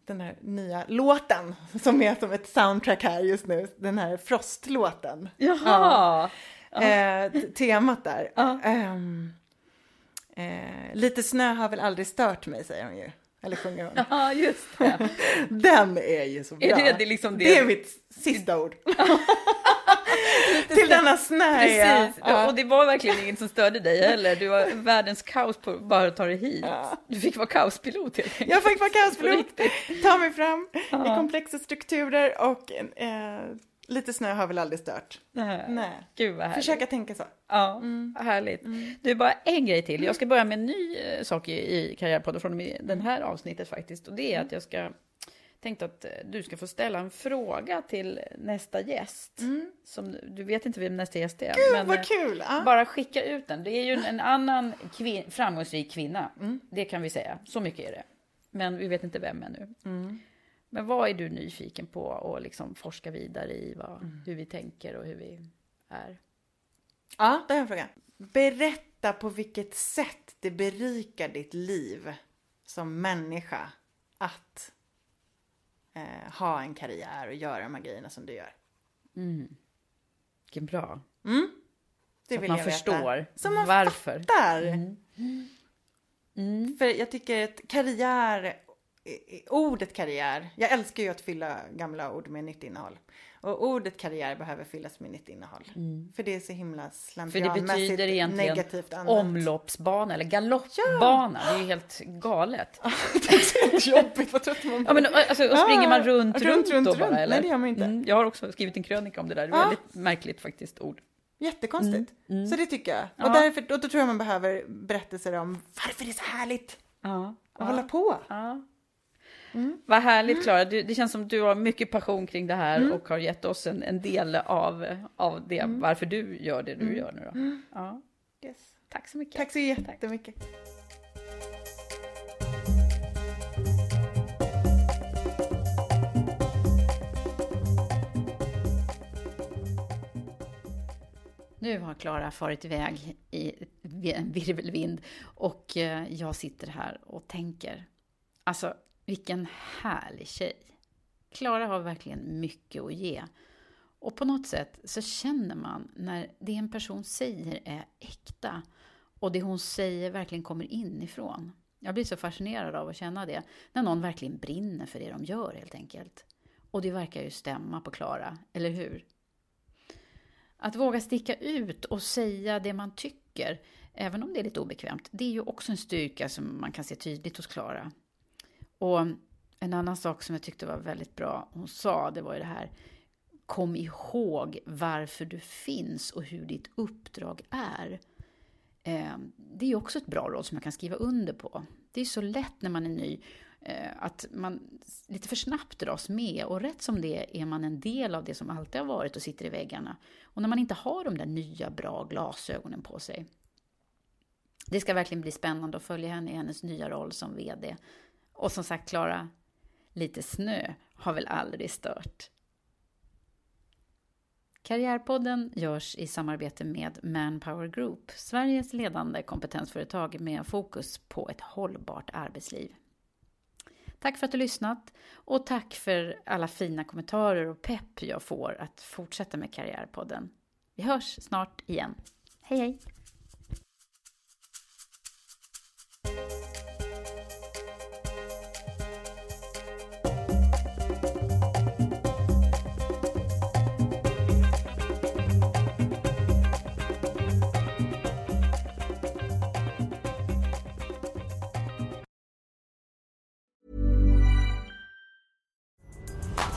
den här nya låten som är som ett soundtrack här just nu, den här Frost-låten. Jaha! Ja. Eh, temat där. Ja. Um, eh, lite snö har väl aldrig stört mig, säger hon ju. Eller sjunger hon. Ja, just det. Den är ju så bra. Är det, det, liksom det? det är mitt sista ord. Till denna snöiga. Precis, ja. och det var verkligen inget som störde dig heller. Du var världens kaos på bara att ta dig hit. Ja. Du fick vara kaospilot helt enkelt. Jag fick vara kaospilot, ta mig fram ja. i komplexa strukturer och eh, Lite snö har väl aldrig stört. Nej. Nej. Gud vad härligt. Försöka tänka så. Ja, mm. härligt. Mm. Du, bara en grej till. Jag ska börja med en ny eh, sak i, i Karriärpodden från den här avsnittet faktiskt. Och det är att jag ska tänkte att eh, du ska få ställa en fråga till nästa gäst. Mm. Som, du vet inte vem nästa gäst är. Gud, men vad eh, kul! Ah. Bara skicka ut den. Det är ju en annan kvin framgångsrik kvinna. Mm. Det kan vi säga. Så mycket är det. Men vi vet inte vem ännu. Mm. Men vad är du nyfiken på att liksom forska vidare i? Vad, mm. Hur vi tänker och hur vi är? Ja, det är en fråga. Berätta på vilket sätt det berikar ditt liv som människa att eh, ha en karriär och göra de här grejerna som du gör. Mm. Vilken bra. Mm. Det Så vill att man förstår. Så man varför. fattar. Mm. Mm. För jag tycker att karriär ordet karriär, jag älskar ju att fylla gamla ord med nytt innehåll. Och ordet karriär behöver fyllas med nytt innehåll. Mm. För det är så himla slentrianmässigt För det betyder egentligen negativt omloppsbana eller galoppbana. Ja. Det är ju helt galet. det är så jobbigt, vad trött man blir. Ja, men, alltså, och springer man runt, runt, runt, runt då runt. bara? Eller? Nej, det gör man inte. Mm, jag har också skrivit en krönika om det där. Det är ja. väldigt märkligt faktiskt ord. Jättekonstigt. Mm, mm. Så det tycker jag. Ja. Och därför, då, då tror jag man behöver berättelser om varför det är så härligt ja. att hålla på. Ja. Mm. Vad härligt Klara, det känns som du har mycket passion kring det här mm. och har gett oss en, en del av, av det, mm. varför du gör det du mm. gör nu då. Mm. Ja. Yes. Tack så mycket. Tack så jättemycket. Nu har Klara farit iväg i en virvelvind och eh, jag sitter här och tänker. Alltså, vilken härlig tjej! Klara har verkligen mycket att ge. Och på något sätt så känner man när det en person säger är äkta och det hon säger verkligen kommer inifrån. Jag blir så fascinerad av att känna det. När någon verkligen brinner för det de gör helt enkelt. Och det verkar ju stämma på Klara, eller hur? Att våga sticka ut och säga det man tycker, även om det är lite obekvämt, det är ju också en styrka som man kan se tydligt hos Klara. Och en annan sak som jag tyckte var väldigt bra hon sa, det var ju det här Kom ihåg varför du finns och hur ditt uppdrag är. Ehm, det är också ett bra råd som jag kan skriva under på. Det är så lätt när man är ny eh, att man lite för snabbt dras med och rätt som det är man en del av det som alltid har varit och sitter i väggarna. Och när man inte har de där nya bra glasögonen på sig. Det ska verkligen bli spännande att följa henne i hennes nya roll som VD och som sagt, Klara, lite snö har väl aldrig stört. Karriärpodden görs i samarbete med Manpower Group, Sveriges ledande kompetensföretag med fokus på ett hållbart arbetsliv. Tack för att du lyssnat och tack för alla fina kommentarer och pepp jag får att fortsätta med Karriärpodden. Vi hörs snart igen. Hej hej!